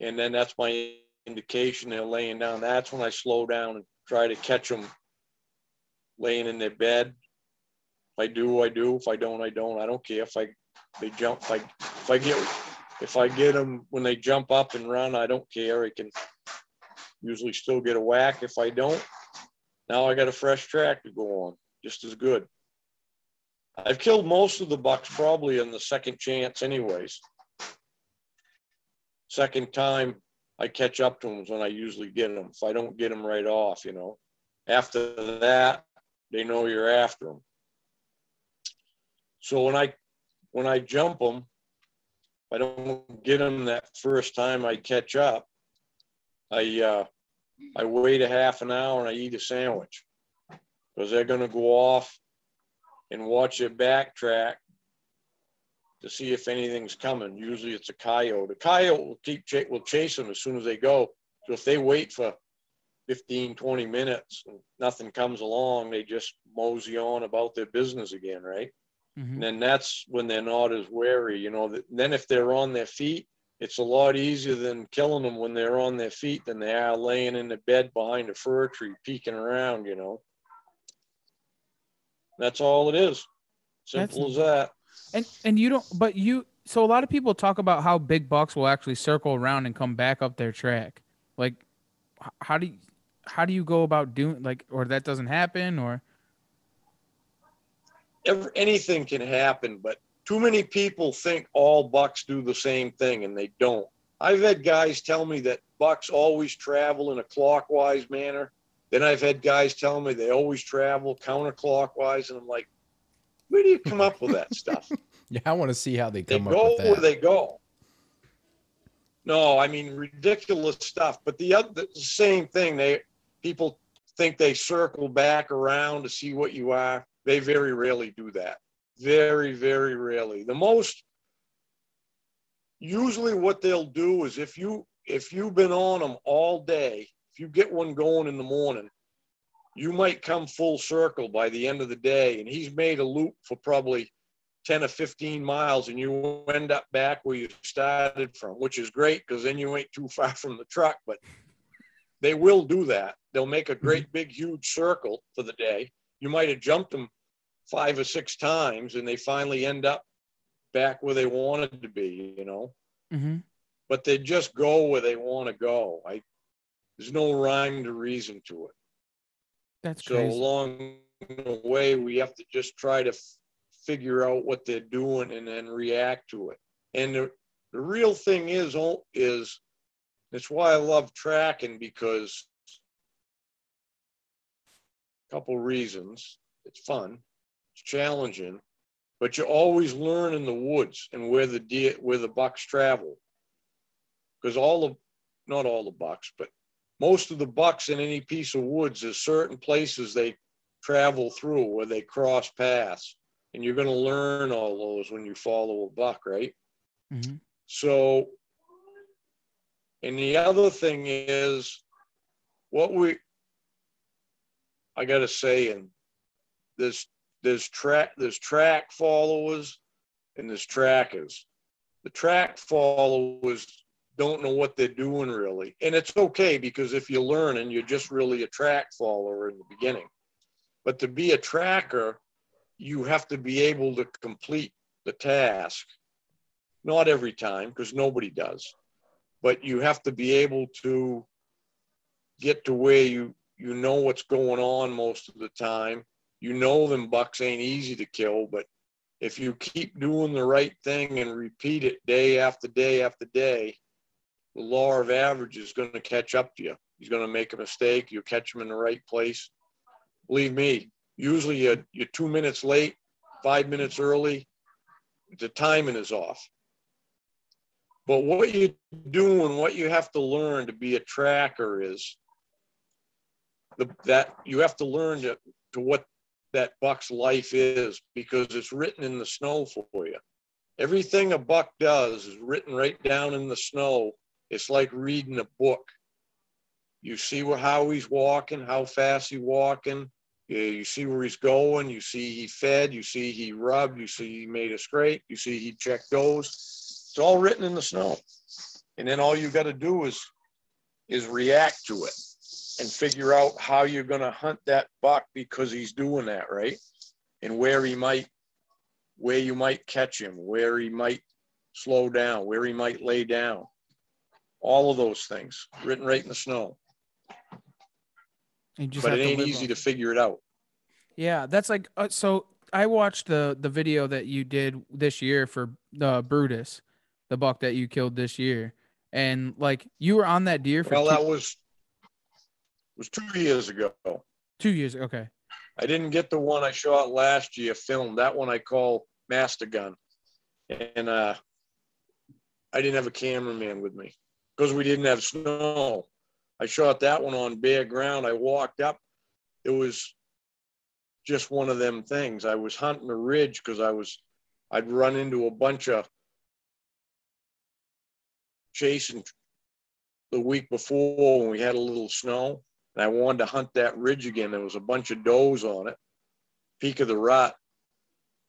And then that's my indication they're laying down. That's when I slow down and try to catch them laying in their bed. If I do, I do. If I don't, I don't. I don't care if I they jump. If I if I get if I get them when they jump up and run, I don't care. I can usually still get a whack. If I don't, now I got a fresh track to go on, just as good. I've killed most of the bucks probably in the second chance, anyways. Second time I catch up to them when I usually get them. If I don't get them right off, you know, after that they know you're after them. So when I when I jump them, I don't get them that first time I catch up. I uh, I wait a half an hour and I eat a sandwich because they're going to go off and watch it backtrack to see if anything's coming. Usually it's a coyote. A coyote will keep will chase them as soon as they go. So if they wait for 15, 20 minutes and nothing comes along, they just mosey on about their business again, right? Mm-hmm. And then that's when they're not as wary, you know. Then if they're on their feet, it's a lot easier than killing them when they're on their feet than they are laying in the bed behind a fir tree peeking around, you know. That's all it is. Simple That's, as that. And and you don't but you so a lot of people talk about how big bucks will actually circle around and come back up their track. Like how do you how do you go about doing like or that doesn't happen or anything can happen, but too many people think all bucks do the same thing and they don't. I've had guys tell me that bucks always travel in a clockwise manner. Then I've had guys tell me they always travel counterclockwise, and I'm like, where do you come up with that stuff? yeah, I want to see how they come they up go with that. where they go. No, I mean ridiculous stuff. But the other the same thing. They people think they circle back around to see what you are. They very rarely do that. Very, very rarely. The most usually what they'll do is if you if you've been on them all day, if you get one going in the morning, you might come full circle by the end of the day. And he's made a loop for probably 10 or 15 miles and you end up back where you started from, which is great because then you ain't too far from the truck. But they will do that. They'll make a great mm-hmm. big huge circle for the day. You might have jumped them five or six times and they finally end up back where they wanted to be, you know. Mm-hmm. But they just go where they want to go. I there's no rhyme to reason to it. That's so crazy. along the way we have to just try to f- figure out what they're doing and then react to it. And the, the real thing is is that's why I love tracking because a couple reasons. It's fun, it's challenging, but you always learn in the woods and where the deer, where the bucks travel. Because all the, not all the bucks, but most of the bucks in any piece of woods, there's certain places they travel through where they cross paths. And you're going to learn all those when you follow a buck, right? Mm-hmm. So, and the other thing is what we, I got to say, and there's, there's track, there's track followers and there's trackers. The track followers don't know what they're doing really. And it's okay because if you learn and you're just really a track follower in the beginning. But to be a tracker, you have to be able to complete the task. Not every time, because nobody does. But you have to be able to get to where you you know what's going on most of the time. You know them bucks ain't easy to kill, but if you keep doing the right thing and repeat it day after day after day, the law of average is going to catch up to you. He's going to make a mistake. You catch him in the right place. Believe me, usually you're, you're two minutes late, five minutes early. The timing is off. But what you do and what you have to learn to be a tracker is the, that you have to learn to, to what that buck's life is because it's written in the snow for you. Everything a buck does is written right down in the snow it's like reading a book. You see how he's walking, how fast he's walking. You, you see where he's going. You see he fed. You see he rubbed. You see he made a scrape. You see he checked those. It's all written in the snow. And then all you got to do is is react to it. And figure out how you're going to hunt that buck because he's doing that, right? And where he might, where you might catch him, where he might slow down, where he might lay down. All of those things written right in the snow. But it ain't live easy on to figure it out. Yeah, that's like uh, so. I watched the the video that you did this year for uh, Brutus, the buck that you killed this year, and like you were on that deer for Well, two, that was was two years ago. two years. Okay, I didn't get the one I shot last year filmed. That one I call Master Gun. And uh, I didn't have a cameraman with me because we didn't have snow. I shot that one on bare ground. I walked up. It was just one of them things. I was hunting a ridge because I was, I'd run into a bunch of chasing the week before when we had a little snow and I wanted to hunt that ridge again. There was a bunch of does on it, peak of the rut.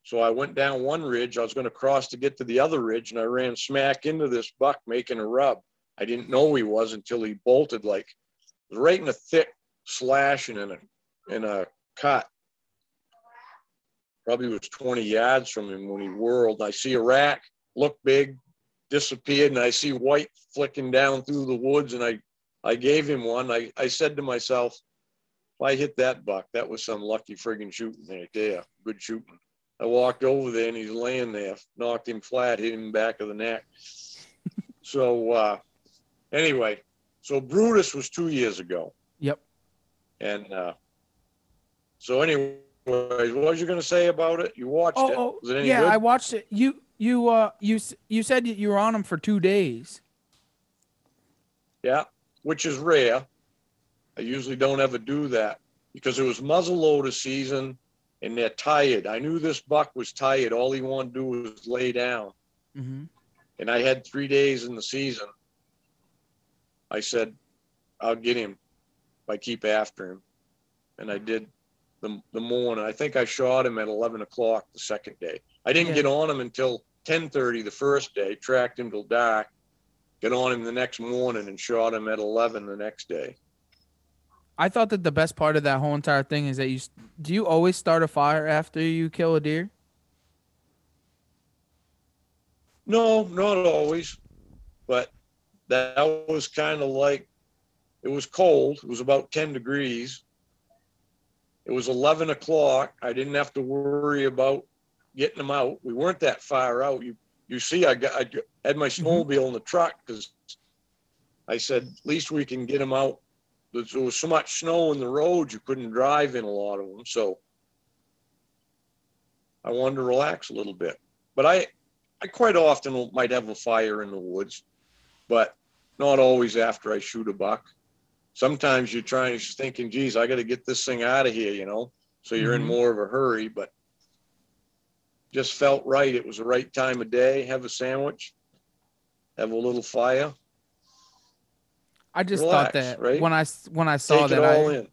So I went down one ridge. I was going to cross to get to the other ridge, and I ran smack into this buck making a rub. I didn't know he was until he bolted like right in a thick slash and in a in a cut. Probably was 20 yards from him when he whirled. I see a rack, look big, disappeared, and I see white flicking down through the woods, and I I gave him one. I, I said to myself, if I hit that buck, that was some lucky friggin' shooting right there. Good shooting. I walked over there and he's laying there, knocked him flat, hit him back of the neck. so uh, anyway, so Brutus was two years ago. Yep. And uh, so anyway, what was you gonna say about it? You watched Oh, it. oh Was it any yeah, good? I watched it. You you uh you you said you were on him for two days. Yeah, which is rare. I usually don't ever do that because it was muzzleloader season and they're tired. I knew this buck was tired. All he wanted to do was lay down. Mm-hmm. And I had three days in the season. I said, I'll get him if I keep after him. And I did the, the morning. I think I shot him at 11 o'clock the second day. I didn't Yeah. get on him until 10:30 the first day. Tracked him till dark. Got on him the next morning and shot him at 11 the next day. I thought that the best part of that whole entire thing is that you do you always start a fire after you kill a deer? No, not always, but that was kind of like it was cold. It was about 10 degrees. It was 11 o'clock. I didn't have to worry about getting them out. We weren't that far out. You you see, I got I had my snowmobile in the truck because I said at least we can get them out. There there was so much snow in the roads you couldn't drive in a lot of them. So I wanted to relax a little bit. But I I quite often might have a fire in the woods, but not always after I shoot a buck. Sometimes you're trying, you're thinking, geez, I got to get this thing out of here, you know? So you're in Mhm. more of a hurry, but just felt right. It was the right time of day. Have a sandwich, have a little fire, I just thought that right? when I when I saw take that I, in.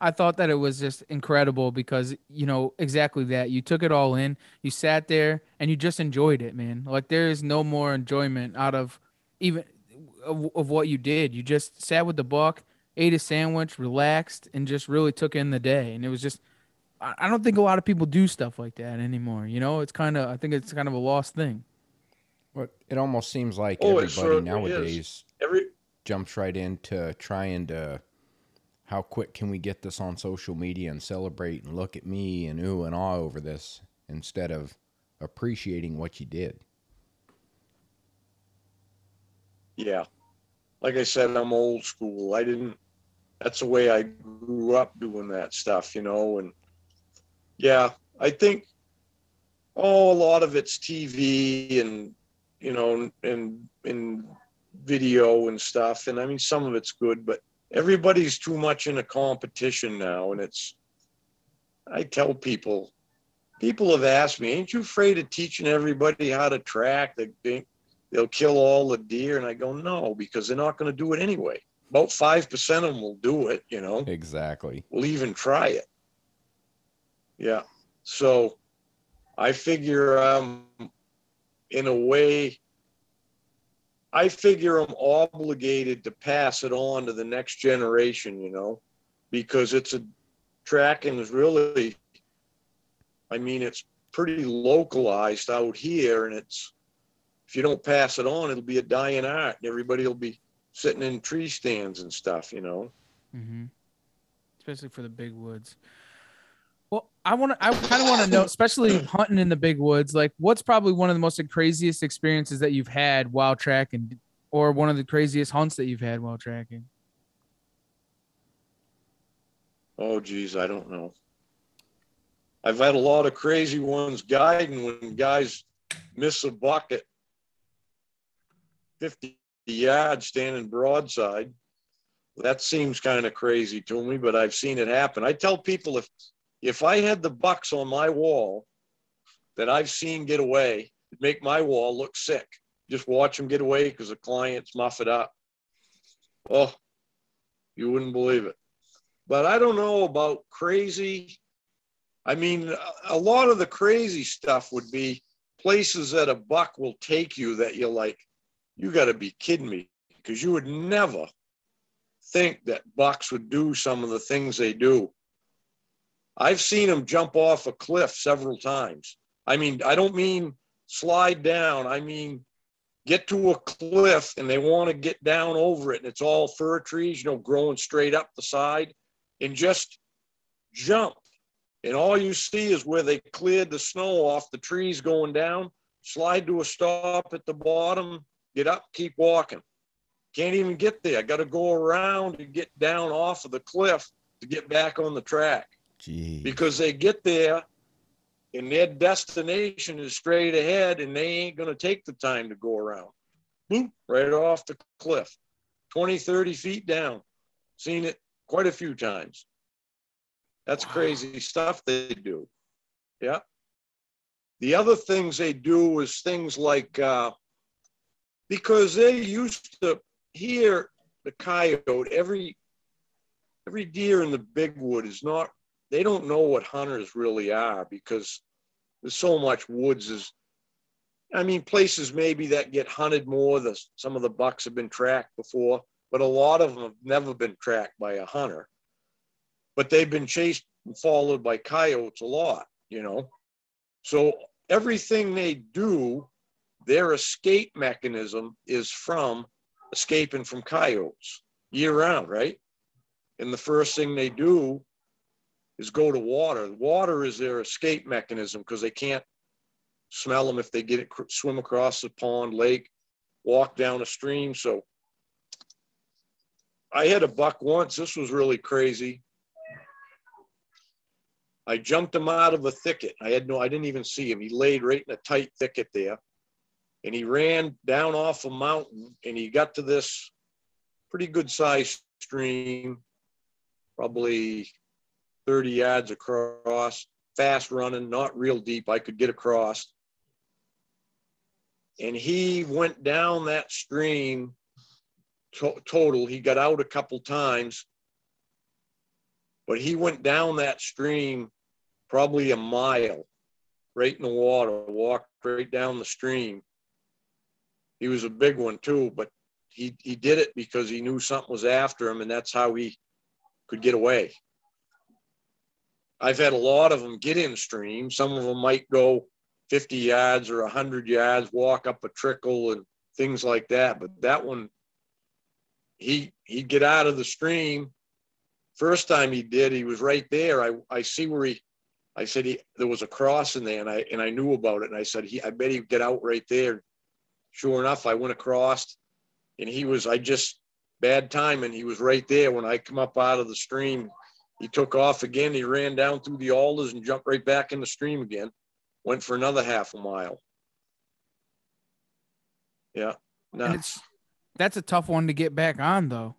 I thought that it was just incredible because you know exactly that you took it all in, you sat there and you just enjoyed it, man. Like there is no more enjoyment out of even of, of what you did. You just sat with the buck, ate a sandwich, relaxed, and just really took in the day. And it was just I I don't think a lot of people do stuff like that anymore. You know, it's kind of I think it's kind of a lost thing. But it almost seems like Oh, everybody certainly is. nowadays Every jumps right into trying to how quick can we get this on social media and celebrate and look at me and ooh and ah over this instead of appreciating what you did. yeah like i said i'm old school i didn't that's the way i grew up doing that stuff you know and yeah i think oh a lot of it's tv and you know and and video and stuff and i mean some of it's good but everybody's too much in a competition now and it's i tell people people have asked me ain't you afraid of teaching everybody how to track they think they'll kill all the deer. And I go, no, because they're not going to do it anyway. About 5% of them will do it, you know, Exactly. will even try it. Yeah. So I figure, um, in a way, I figure I'm obligated to pass it on to the next generation, you know, because it's a tracking is really, I mean, it's pretty localized out here, and it's if you don't pass it on, it'll be a dying art, and everybody will be sitting in tree stands and stuff, you know. Mm-hmm. Especially for the big woods. Well, I want to. I kind of want to know, especially hunting in the big woods. Like, what's probably one of the most craziest experiences that you've had while tracking, or one of the craziest hunts that you've had while tracking? Oh, geez, I don't know. I've had a lot of crazy ones guiding when guys miss a bucket 50 yards standing broadside. That seems kind of crazy to me, but I've seen it happen. I tell people if if I had the bucks on my wall that I've seen get away, it'd make my wall look sick. Just watch them get away because the clients muff it up. Oh, you wouldn't believe it. But I don't know about crazy. I mean, a lot of the crazy stuff would be places that a buck will take you that you're like, you got to be kidding me because you would never think that bucks would do some of the things they do. I've seen them jump off a cliff several times. I mean, I don't mean slide down. I mean, get to a cliff and they want to get down over it and it's all fir trees, you know, growing straight up the side and just jump. And all you see is where they cleared the snow off the trees going down, slide to a stop at the bottom, get up, keep walking. Can't even get there. I got to go around and get down off of the cliff to get back on the track. Jeez. Because they get there and their destination is straight ahead and they ain't going to take the time to go around. Boop, right off the cliff, 20, 30 feet down. Seen it quite a few times. That's crazy stuff they do. Yeah. The other things they do is things like uh, because they used to hear the coyote every every deer in the big wood is not they don't know what hunters really are because there's so much woods is i mean places maybe that get hunted more the some of the bucks have been tracked before but a lot of them have never been tracked by a hunter but they've been chased and followed by coyotes a lot you know so everything they do their escape mechanism is from escaping from coyotes year round, right? And the first thing they do is go to water. Water is their escape mechanism because they can't smell them if they get it swim across the pond, lake, walk down a stream. So I had a buck once. This was really crazy. I jumped him out of a thicket. I had no, I didn't even see him. He laid right in a tight thicket there and he ran down off a mountain and he got to this pretty good sized stream, probably 30 yards across, fast running, not real deep. I could get across. And he went down that stream to- total. He got out a couple times, but he went down that stream probably a mile right in the water, walked right down the stream he was a big one too, but he, he did it because he knew something was after him and that's how he could get away. I've had a lot of them get in stream. Some of them might go 50 yards or 100 yards, walk up a trickle and things like that. But that one, he he'd get out of the stream. First time he did, he was right there. I, I see where he, I said he there was a cross in there, and I and I knew about it. And I said he, I bet he'd get out right there sure enough, I went across and he was, I just, bad timing. He was right there when I come up out of the stream. He took off again. He ran down through the alders and jumped right back in the stream again. Went for another half a mile. Yeah. And it's that's a tough one to get back on though.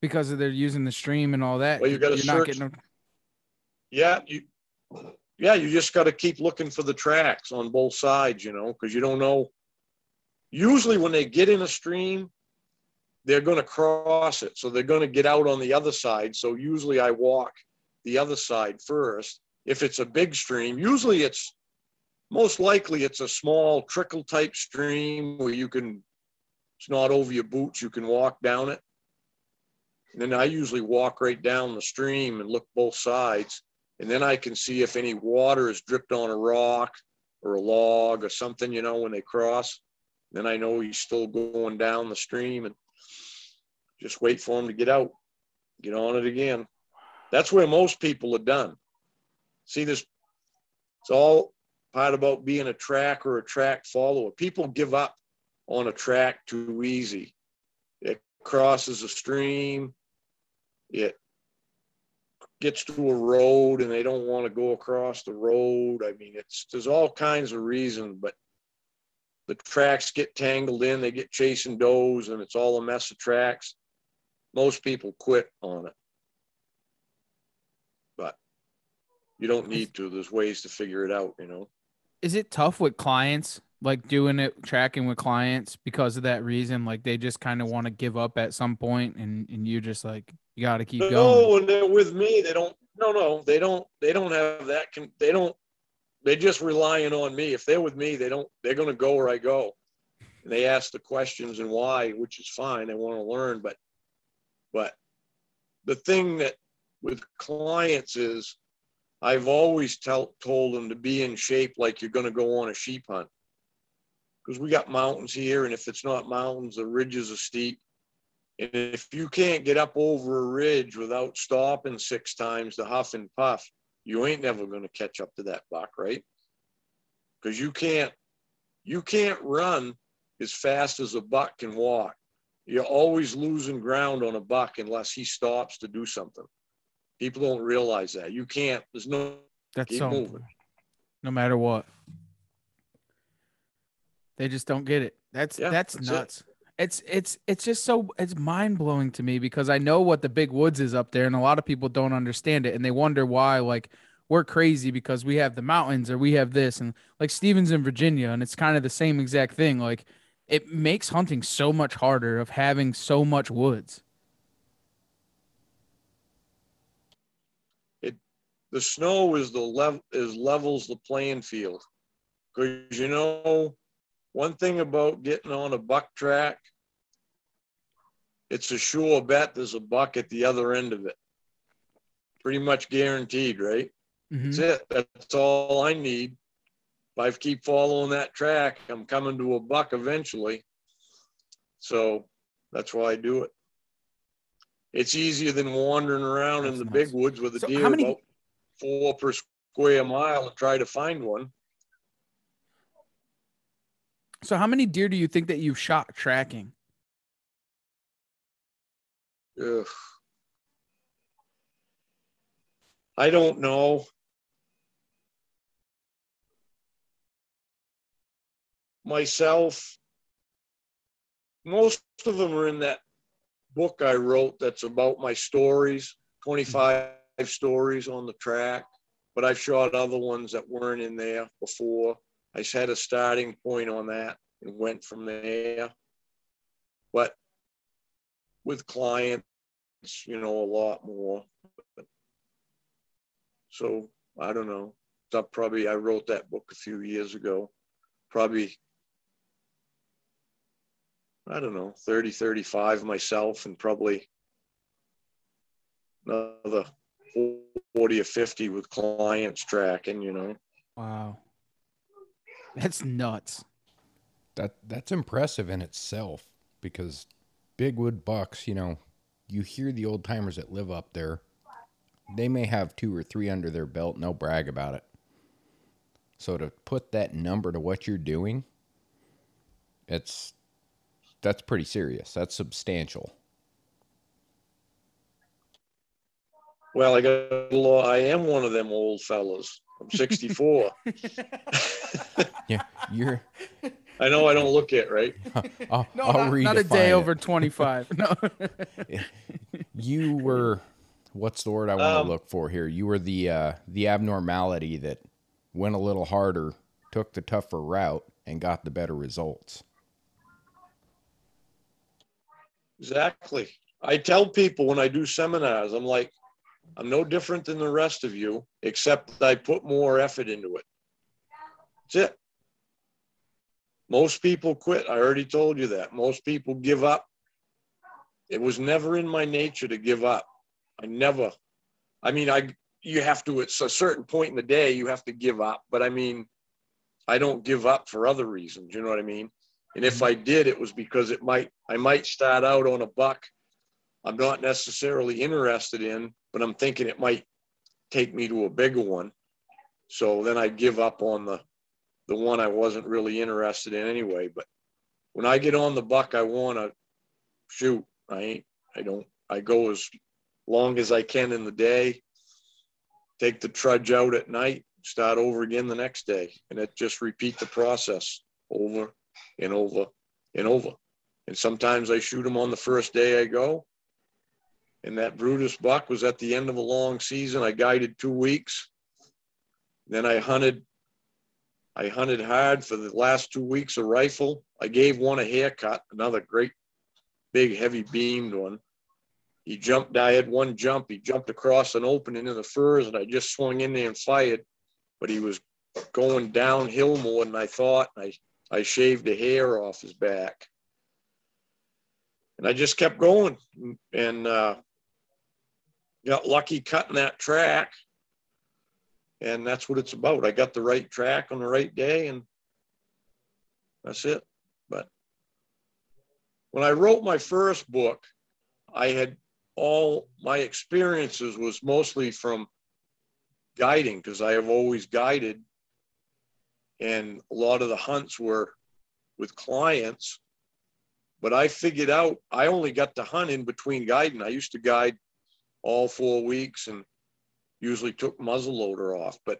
Because they're using the stream and all that. Well, you got to search. Getting... Yeah, you yeah, you just got to keep looking for the tracks on both sides, you know, because you don't know usually when they get in a stream, they're going to cross it. So they're going to get out on the other side. So usually I walk the other side first. If it's a big stream, usually it's most likely it's a small trickle type stream where you can it's not over your boots. You can walk down it. And then I usually walk right down the stream and look both sides. And then I can see if any water is dripped on a rock or a log or something, you know, when they cross. Then I know he's still going down the stream and just wait for them to get out, get on it again. That's where most people are done. See this, it's all part about being a track or a track follower. People give up on a track too easy. It crosses a stream, it gets to a road and they don't want to go across the road. I mean, it's there's all kinds of reasons, but the tracks get tangled in, they get chasing does, and it's all a mess of tracks. Most people quit on it. But you don't need to. There's ways to figure it out, you know. Is it tough with clients, like doing it, tracking with clients because of that reason? Like they just kind of want to give up at some point, and and you just like you got to keep no, going. when they're with me, they don't. No, no, they don't. They don't have that. Con- they don't. They're just relying on me. If they're with me, they don't. They're going to go where I go. And they ask the questions and why, which is fine. They want to learn, but, but the thing that with clients is, I've always tell, told them to be in shape like you're going to go on a sheep hunt. Because we got mountains here, and if it's not mountains, the ridges are steep. And if you can't get up over a ridge without stopping six times to huff and puff, you ain't never going to catch up to that buck, right? Because you can't, you can't run as fast as a buck can walk. You're always losing ground on a buck unless he stops to do something. People don't realize that. You can't. There's no. That's so moving. no matter what. They just don't get it. That's Yeah, that's, that's it. nuts. It's it's it's just so it's mind blowing to me because I know what the big woods is up there, and a lot of people don't understand it, and they wonder why like we're crazy because we have the mountains or we have this, and like Stevens in Virginia, and it's kind of the same exact thing. Like it makes hunting so much harder of having so much woods. It The snow is the level is levels the playing field. Because you know, one thing about getting on a buck track, it's a sure bet there's a buck at the other end of it. Pretty much guaranteed, right? Mhm. That's it. That's all I need. If I keep following that track, I'm coming to a buck eventually. So that's why I do it. It's easier than wandering around in the nuts. big woods with a So deer many- about four per square mile and try to find one. So how many deer do you think that you've shot tracking? Ugh. I don't know. Myself, most of them are in that book I wrote that's about my stories 25 stories on the track. But I've shot other ones that weren't in there before. I had a starting point on that and went from there. But with clients, you know, a lot more. So I don't know. Probably I wrote that book a few years ago. Probably I don't know, 30, 35 myself and probably another 40 or 50 with clients tracking, you know. Wow. That's nuts. That that's impressive in itself because big wood bucks, you know, you hear the old timers that live up there. They may have two or three under their belt, no brag about it. So to put that number to what you're doing, it's that's pretty serious. That's substantial. Well, I got a law. I am one of them old fellas. I'm 64. Yeah, you're. I know I don't look it right. I'll, No, I'll not, not a day it. over 25. No. You were. What's the word I want Um, to look for here? You were the uh, the abnormality that went a little harder, took the tougher route, and got the better results. Exactly. I tell people when I do seminars, I'm like, I'm no different than the rest of you, except I put more effort into it. That's it. Most people quit. I already told you that. Most people give up. It was never in my nature to give up. I never. I mean, I you have to at a certain point in the day you have to give up. But I mean, I don't give up for other reasons. You know what I mean? And if I did, it was because it might I might start out on a buck I'm not necessarily interested in, but I'm thinking it might take me to a bigger one. So then I give up on the the one I wasn't really interested in anyway. But when I get on the buck, I want to shoot. I ain't. I don't. I go as long as I can in the day. Take the trudge out at night. Start over again the next day, and it just repeat the process over and over and over. And sometimes I shoot them on the first day I go. And that Brutus buck was at the end of a long season. I guided two weeks. Then I hunted. I hunted hard for the last two weeks a rifle. I gave one a haircut, another great big heavy beamed one. He jumped, I had one jump. He jumped across an opening in the firs and I just swung in there and fired. But he was going downhill more than I thought. I, I shaved the hair off his back. And I just kept going. And uh, got lucky cutting that track. And that's what it's about. I got the right track on the right day, and that's it. But when I wrote my first book, I had all my experiences was mostly from guiding because I have always guided. And a lot of the hunts were with clients. But I figured out I only got to hunt in between guiding. I used to guide all four weeks and usually took muzzle loader off. But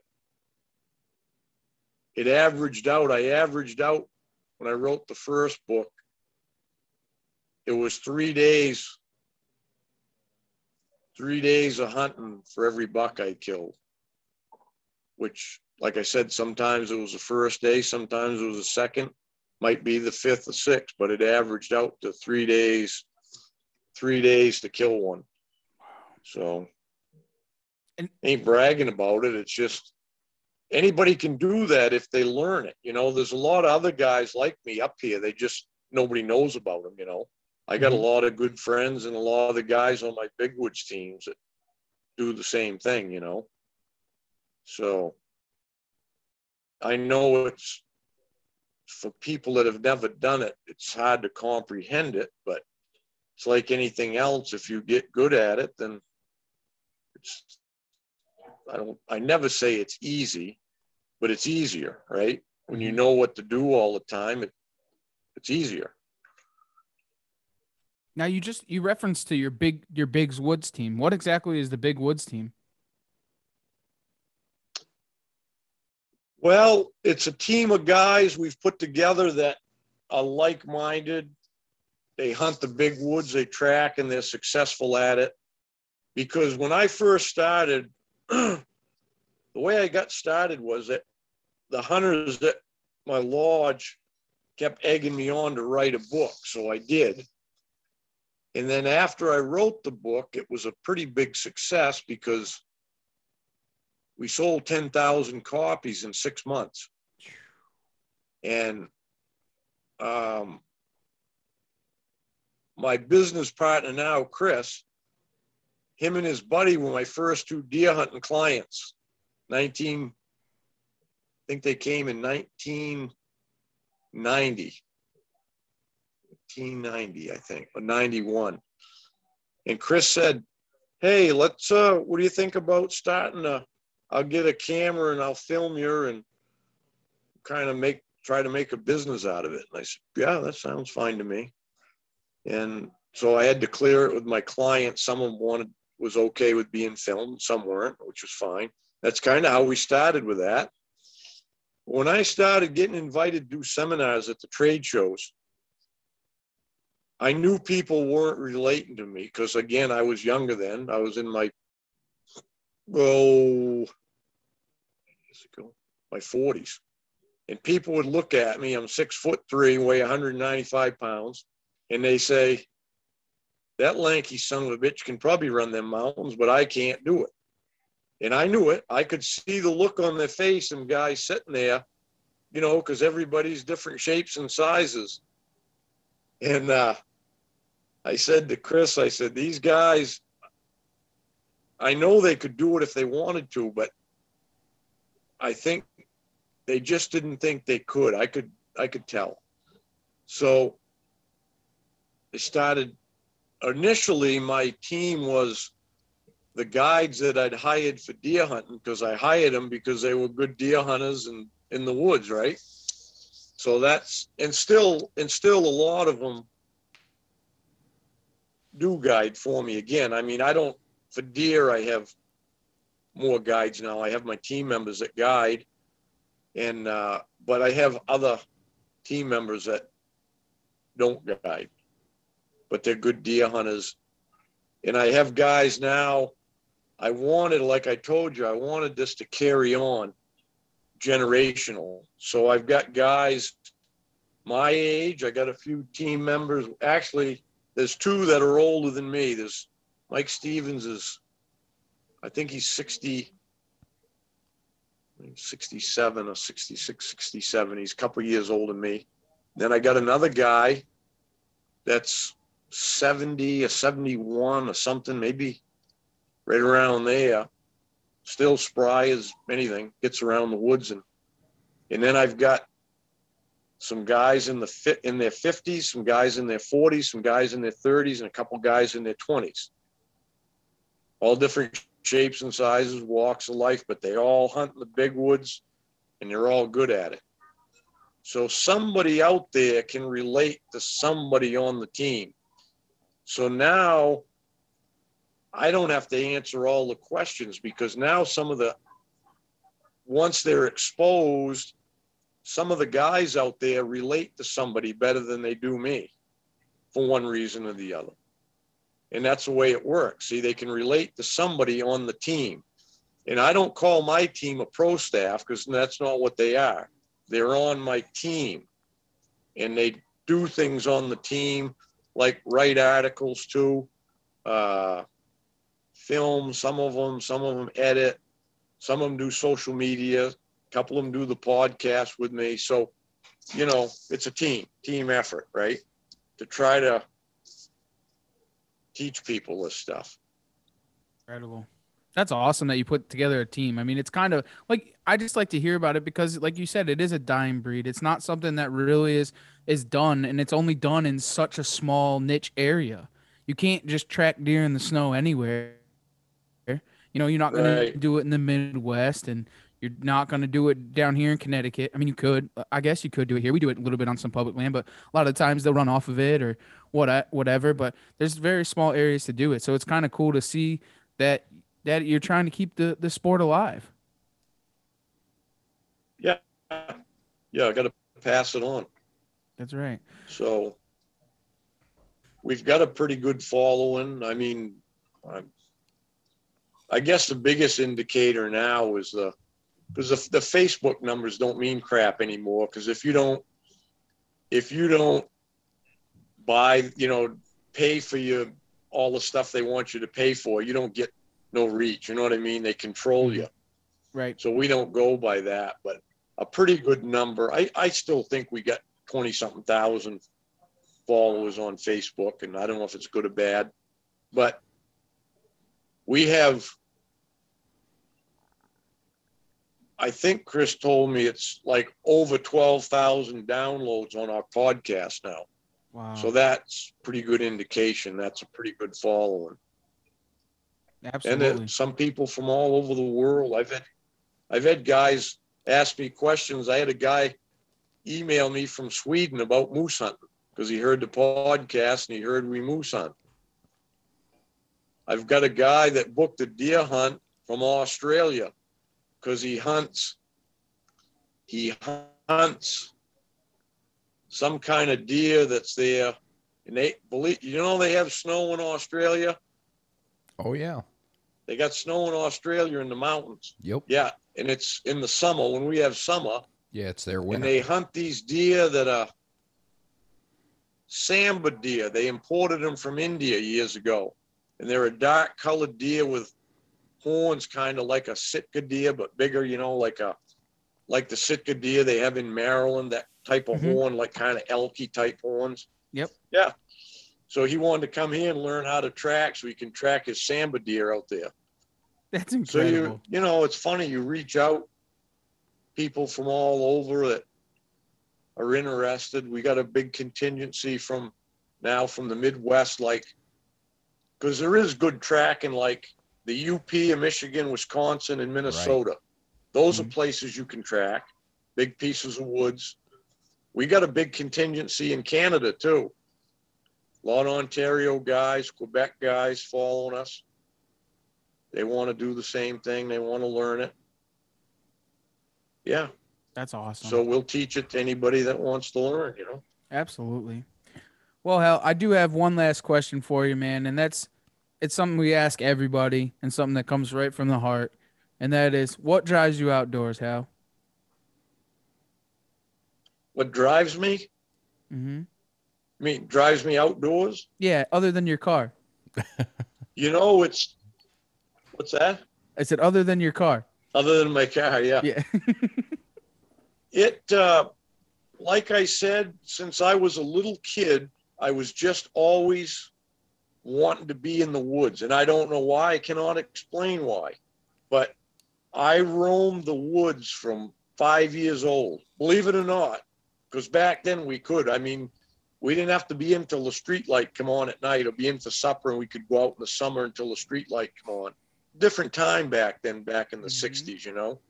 it averaged out. I averaged out when I wrote the first book. It was three days, three days of hunting for every buck I killed, which, like I said, sometimes it was the first day, sometimes it was the second, might be the fifth or sixth, but it averaged out to three days, three days to kill one. So and ain't bragging about it. It's just anybody can do that if they learn it. You know, there's a lot of other guys like me up here. They just nobody knows about them. You know, I got mm-hmm. a lot of good friends and a lot of the guys on my big woods teams that do the same thing. You know, so I know it's for people that have never done it. It's hard to comprehend it, but it's like anything else. If you get good at it, then it's I don't I never say it's easy, but it's easier, right? When you mm-hmm. know what to do all the time, it, it's easier. Now you just you referenced to your big your Big's Woods team. What exactly is the Big Woods team? Well, it's a team of guys we've put together that are like-minded. They hunt the big woods, they track, and they're successful at it because when I first started, the way I got started was that the hunters at my lodge kept egging me on to write a book. So I did. And then after I wrote the book, it was a pretty big success because we sold 10,000 copies in six months. And um, my business partner now, Chris, him and his buddy were my first two deer hunting clients. 19, I think they came in 1990. 1990, I think, or 91. And Chris said, Hey, let's, uh, what do you think about starting a, I'll get a camera and I'll film you and kind of make, try to make a business out of it. And I said, Yeah, that sounds fine to me. And so I had to clear it with my client. Someone wanted was okay with being filmed, some weren't, which was fine. That's kind of how we started with that. When I started getting invited to do seminars at the trade shows, I knew people weren't relating to me because, again, I was younger then. I was in my, oh, my 40s. And people would look at me. I'm six foot three, weigh 195 pounds. And they say, that lanky son of a bitch can probably run them mountains, but I can't do it. And I knew it. I could see the look on their face and guys sitting there you know, because everybody's different shapes and sizes. And uh, I said to Chris, I said, these guys, I know they could do it if they wanted to, but I think they just didn't think they could. I could, I could tell. So they started. Initially, my team was the guides that I'd hired for deer hunting because I hired them because they were good deer hunters and in the woods, right? So that's and still and still a lot of them do guide for me again. I mean, I don't for deer I have more guides now. I have my team members that guide and uh but I have other team members that don't guide. But they're good deer hunters. And I have guys now I wanted, like I told you, I wanted this to carry on generational. So I've got guys my age. I got a few team members. Actually, there's two that are older than me. There's Mike Stevens is, I think he's 60, 67 or 66, 67. He's a couple years older than me. Then I got another guy that's 70 or 71 or something, maybe right around there. Still spry as anything, gets around the woods and and then I've got some guys in the fit in their 50s, some guys in their 40s, some guys in their 30s, and a couple guys in their 20s. All different shapes and sizes, walks of life, but they all hunt in the big woods and they're all good at it. So somebody out there can relate to somebody on the team. So now I don't have to answer all the questions because now some of the, once they're exposed, some of the guys out there relate to somebody better than they do me for one reason or the other. And that's the way it works. See, they can relate to somebody on the team. And I don't call my team a pro staff because that's not what they are. They're on my team and they do things on the team like write articles too, uh, film some of them, some of them edit, some of them do social media, a couple of them do the podcast with me. So, you know, it's a team, team effort, right? To try to teach people this stuff. Incredible. That's awesome that you put together a team. I mean, it's kind of like I just like to hear about it because, like you said, it is a dying breed. It's not something that really is is done, and it's only done in such a small niche area. You can't just track deer in the snow anywhere. You know, you're not going Right. to do it in the Midwest, and you're not going to do it down here in Connecticut. I mean, you could. I guess you could do it here. We do it a little bit on some public land, but a lot of times they'll run off of it or what whatever. But there's very small areas to do it, so it's kind of cool to see that that you're trying to keep the the sport alive. Yeah. Yeah, I got to pass it on. That's right. So we've got a pretty good following. I mean, I'm, I guess the biggest indicator now is the because the, the Facebook numbers don't mean crap anymore. Because if you don't, if you don't buy, you know, pay for your all the stuff they want you to pay for, you don't get no reach. You know what I mean? They control mm-hmm. you. Right. So we don't go by that, but a pretty good number. I, I still think we got 20 something thousand followers on Facebook, and I don't know if it's good or bad, but we have, I think Chris told me it's like over 12,000 downloads on our podcast now. Wow. So that's pretty good indication. That's a pretty good following Absolutely. and then some people from all over the world. I've had, I've had guys ask me questions. I had a guy email me from Sweden about moose hunting because he heard the podcast and he heard we moose hunt. I've got a guy that booked a deer hunt from Australia because he hunts. He hunts some kind of deer that's there, and they believe you know they have snow in Australia. Oh yeah. They got snow in Australia in the mountains. Yep. Yeah, and it's in the summer when we have summer, Yeah, it's their winter. and they hunt these deer that are sambar deer. They imported them from India years ago, and they're a dark colored deer with horns, kind of like a Sitka deer, but bigger. You know, like a like the Sitka deer they have in Maryland, that type of Mhm. horn, like kind of elky type horns. Yep. Yeah. So he wanted to come here and learn how to track so he can track his sambar deer out there. That's incredible. So you you know, it's funny, you reach out people from all over that are interested. We got a big contingency from now from the Midwest, like because there is good tracking like the UP of Michigan, Wisconsin, and Minnesota. Those are mm-hmm. places you can track, big pieces of woods. We got a big contingency in Canada too. A lot of Ontario guys, Quebec guys following us. They want to do the same thing. They want to learn it. Yeah. That's awesome. So we'll teach it to anybody that wants to learn, you know. Absolutely. Well, Hal, I do have one last question for you, man, and that's it's something we ask everybody and something that comes right from the heart, and that is what drives you outdoors, Hal? What drives me? Mm-hmm. I mean, drives me outdoors. Yeah, other than your car. You know, it's what's that? I said other than your car. Other than my car, yeah. Yeah. It, uh, like I said, since I was a little kid, I was just always wanting to be in the woods. And I don't know why. I cannot explain why. But I roamed the woods from five years old, believe it or not, because back then we could. I mean, we didn't have to be in till the street light come on at night or be in for supper and we could go out in the summer until the street light come on. Different time back then, back in the Mhm. 60s, you know?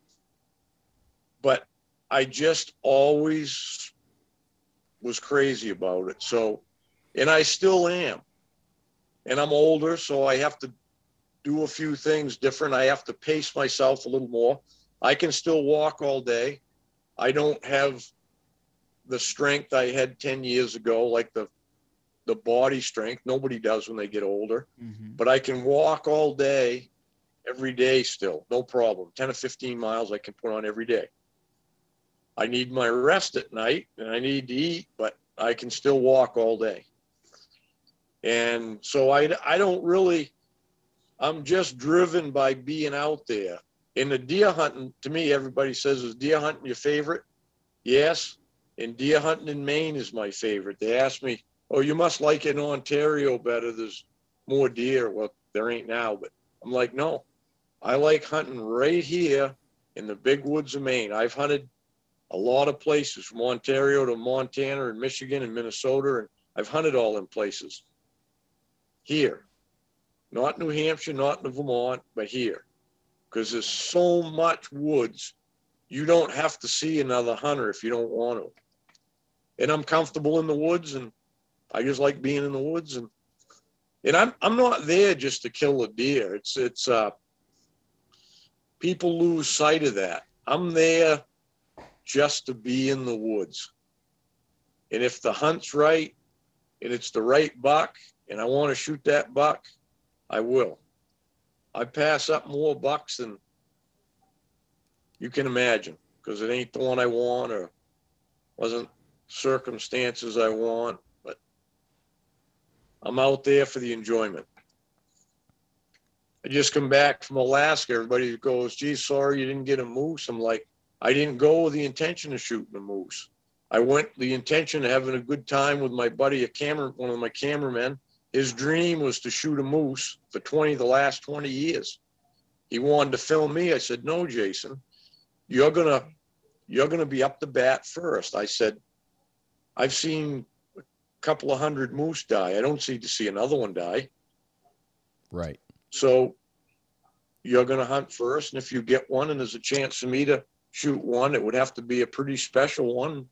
But I just always was crazy about it. So, and I still am. And I'm older, so I have to do a few things different. I have to pace myself a little more. I can still walk all day. I don't have the strength I had 10 years ago, like the the body strength. Nobody does when they get older. Mhm. But I can walk all day, every day still, no problem. 10 or 15 miles I can put on every day. I need my rest at night and I need to eat, but I can still walk all day. And so I, I don't really, I'm just driven by being out there. In the deer hunting, to me, everybody says, is deer hunting your favorite? Yes. And deer hunting in Maine is my favorite. They ask me, oh, you must like it in Ontario better. There's more deer. Well, there ain't now, but I'm like, no, I like hunting right here in the big woods of Maine. I've hunted a lot of places from Ontario to Montana and Michigan and Minnesota, and I've hunted all in places here, not New Hampshire, not in Vermont, but here, because there's so much woods. You don't have to see another hunter if you don't want to. And I'm comfortable in the woods, and I just like being in the woods, and and I'm I'm not there just to kill a deer. It's it's uh people lose sight of that. I'm there just to be in the woods. And if the hunt's right and it's the right buck and I want to shoot that buck, I will. I pass up more bucks than you can imagine because it ain't the one I want or wasn't circumstances I want, but I'm out there for the enjoyment. I just come back from Alaska. Everybody goes, geez, sorry you didn't get a moose. I'm like, I didn't go with the intention of shooting a moose. I went the intention of having a good time with my buddy, a camera, one of my cameramen. His dream was to shoot a moose for 20, the last 20 years. He wanted to film me. I said, no, Jason, you're gonna, you're gonna be up the bat first. I said, I've seen a couple of hundred moose die. I don't see to see another one die. Right. So you're going to hunt first. And if you get one and there's a chance for me to shoot one, it would have to be a pretty special one.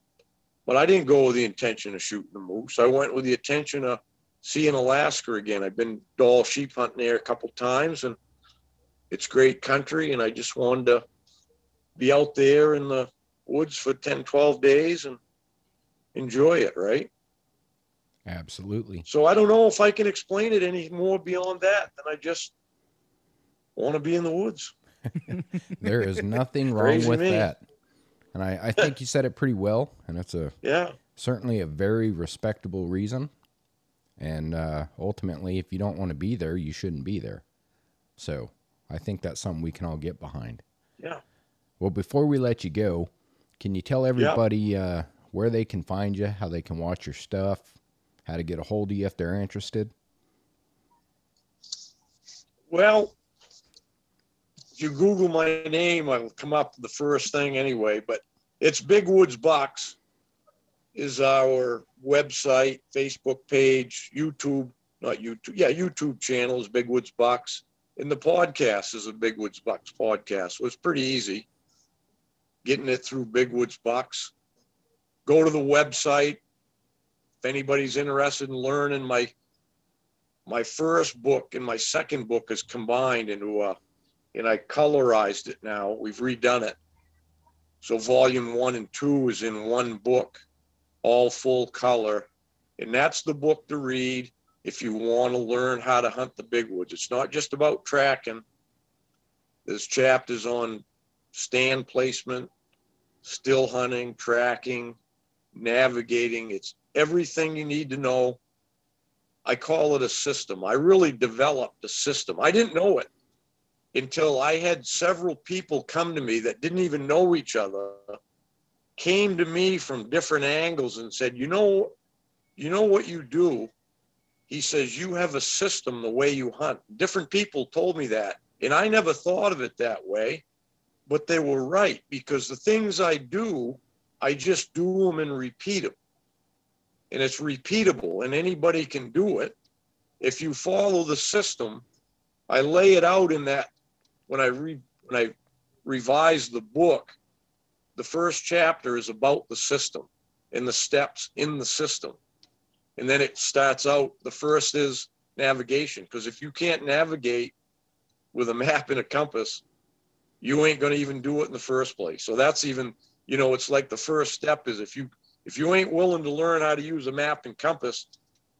But I didn't go with the intention of shooting a moose. I went with the intention of seeing Alaska again. I've been Dall sheep hunting there a couple times and it's great country. And I just wanted to be out there in the woods for 10, 12 days and enjoy it, right? Absolutely. So I don't know if I can explain it any more beyond that than I just want to be in the woods. There is nothing wrong with me. that. And I, I think you said it pretty well, and it's a Yeah. certainly a very respectable reason. And uh, ultimately, if you don't want to be there, you shouldn't be there. So I think that's something we can all get behind. Yeah. Well, before we let you go, can you tell everybody uh, where they can find you, how they can watch your stuff, how to get a hold of you if they're interested? Well, if you Google my name, I'll come up the first thing anyway. But it's Big Woods Bucks is our website, Facebook page, YouTube, not YouTube, yeah, YouTube channel is Big Woods Bucks. And the podcast is a Big Woods Bucks podcast. So it's pretty easy getting it through Big Woods Bucks. Go to the website. If anybody's interested in learning my my first book and my second book is combined into a and I colorized it now. We've redone it. So volume one and two is in one book, all full color. And that's the book to read if you want to learn how to hunt the big woods. It's not just about tracking. There's chapters on stand placement, still hunting, tracking, navigating. It's everything you need to know. I call it a system. I really developed a system. I didn't know it until I had several people come to me that didn't even know each other, came to me from different angles and said, "You know, you know what you do." He says, "You have a system the way you hunt." Different people told me that, and I never thought of it that way, but they were right because the things I do, I just do them and repeat them. And it's repeatable and anybody can do it. If you follow the system, I lay it out in that when I read when I revise the book, the first chapter is about the system and the steps in the system. And then it starts out the first is navigation because if you can't navigate with a map and a compass, you ain't going to even do it in the first place. So that's even, you know, it's like the first step is if you if you ain't willing to learn how to use a map and compass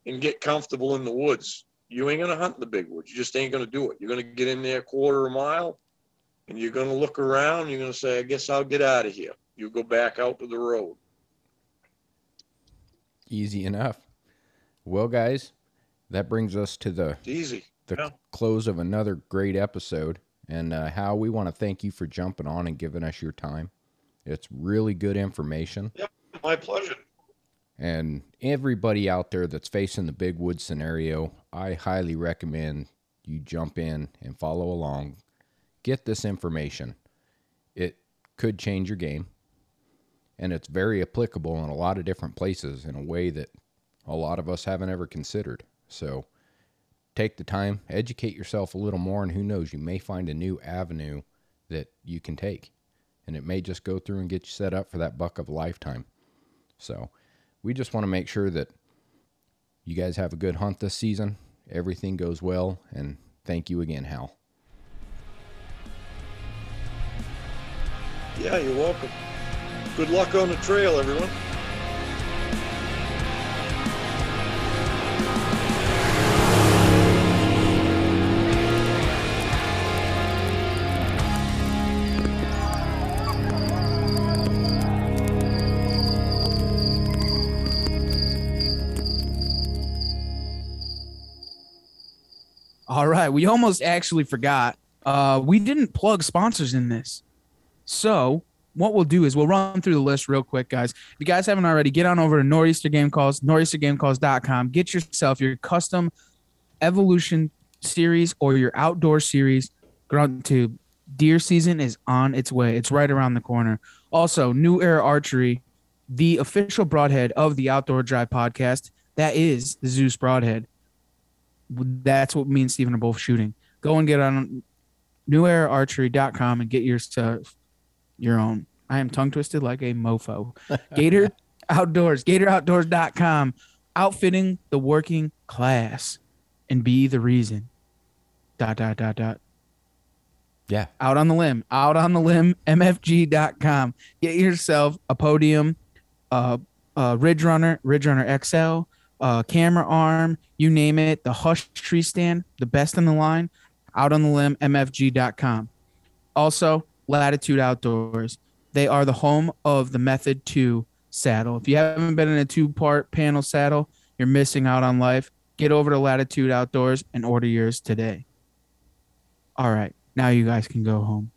and get comfortable in the woods, you ain't gonna hunt in the big woods. You just ain't gonna do it. You're gonna get in there a quarter of a mile and you're gonna look around, you're gonna say, I guess I'll get out of here. You go back out to the road. Easy enough. Well, guys, that brings us to the It's easy. the Yeah. close of another great episode. And uh, Hal, we want to thank you for jumping on and giving us your time. It's really good information. My pleasure. And everybody out there that's facing the big wood scenario, I highly recommend you jump in and follow along. Get this information. It could change your game. And it's very applicable in a lot of different places in a way that a lot of us haven't ever considered. So take the time, educate yourself a little more, and who knows, you may find a new avenue that you can take. And it may just go through and get you set up for that buck of a lifetime. So we just want to make sure that you guys have a good hunt this season. Everything goes well. And thank you again, Hal. Yeah, you're welcome. Good luck on the trail, everyone. All right, we almost actually forgot. Uh, we didn't plug sponsors in this. So what we'll do is we'll run through the list real quick, guys. If you guys haven't already, get on over to Nor'easter Game Calls, nor'eastergamecalls.com. Get yourself your custom evolution series or your outdoor series. Grunt Tube. Deer season is on its way. It's right around the corner. Also, New Era Archery, the official broadhead of the Outdoor Drive podcast. That is the Zeus broadhead. That's what me and Steven are both shooting. Go and get on neweraarchery.com and get yourself your own. I am tongue twisted like a mofo. Gator Outdoors, GatorOutdoors.com, outfitting the working class and be the reason. Dot dot dot dot. Yeah. Out on the limb, out on the limb, MFG.com. Get yourself a podium, uh, uh, Ridge Runner, Ridge Runner XL, uh, camera arm, you name it. The Hush tree stand, the best in the line. Out on the limb, MFG.com. Also, Latitude Outdoors. They are the home of the Method 2 saddle. If you haven't been in a two part panel saddle, you're missing out on life. Get over to Latitude Outdoors and order yours today. All right, now you guys can go home.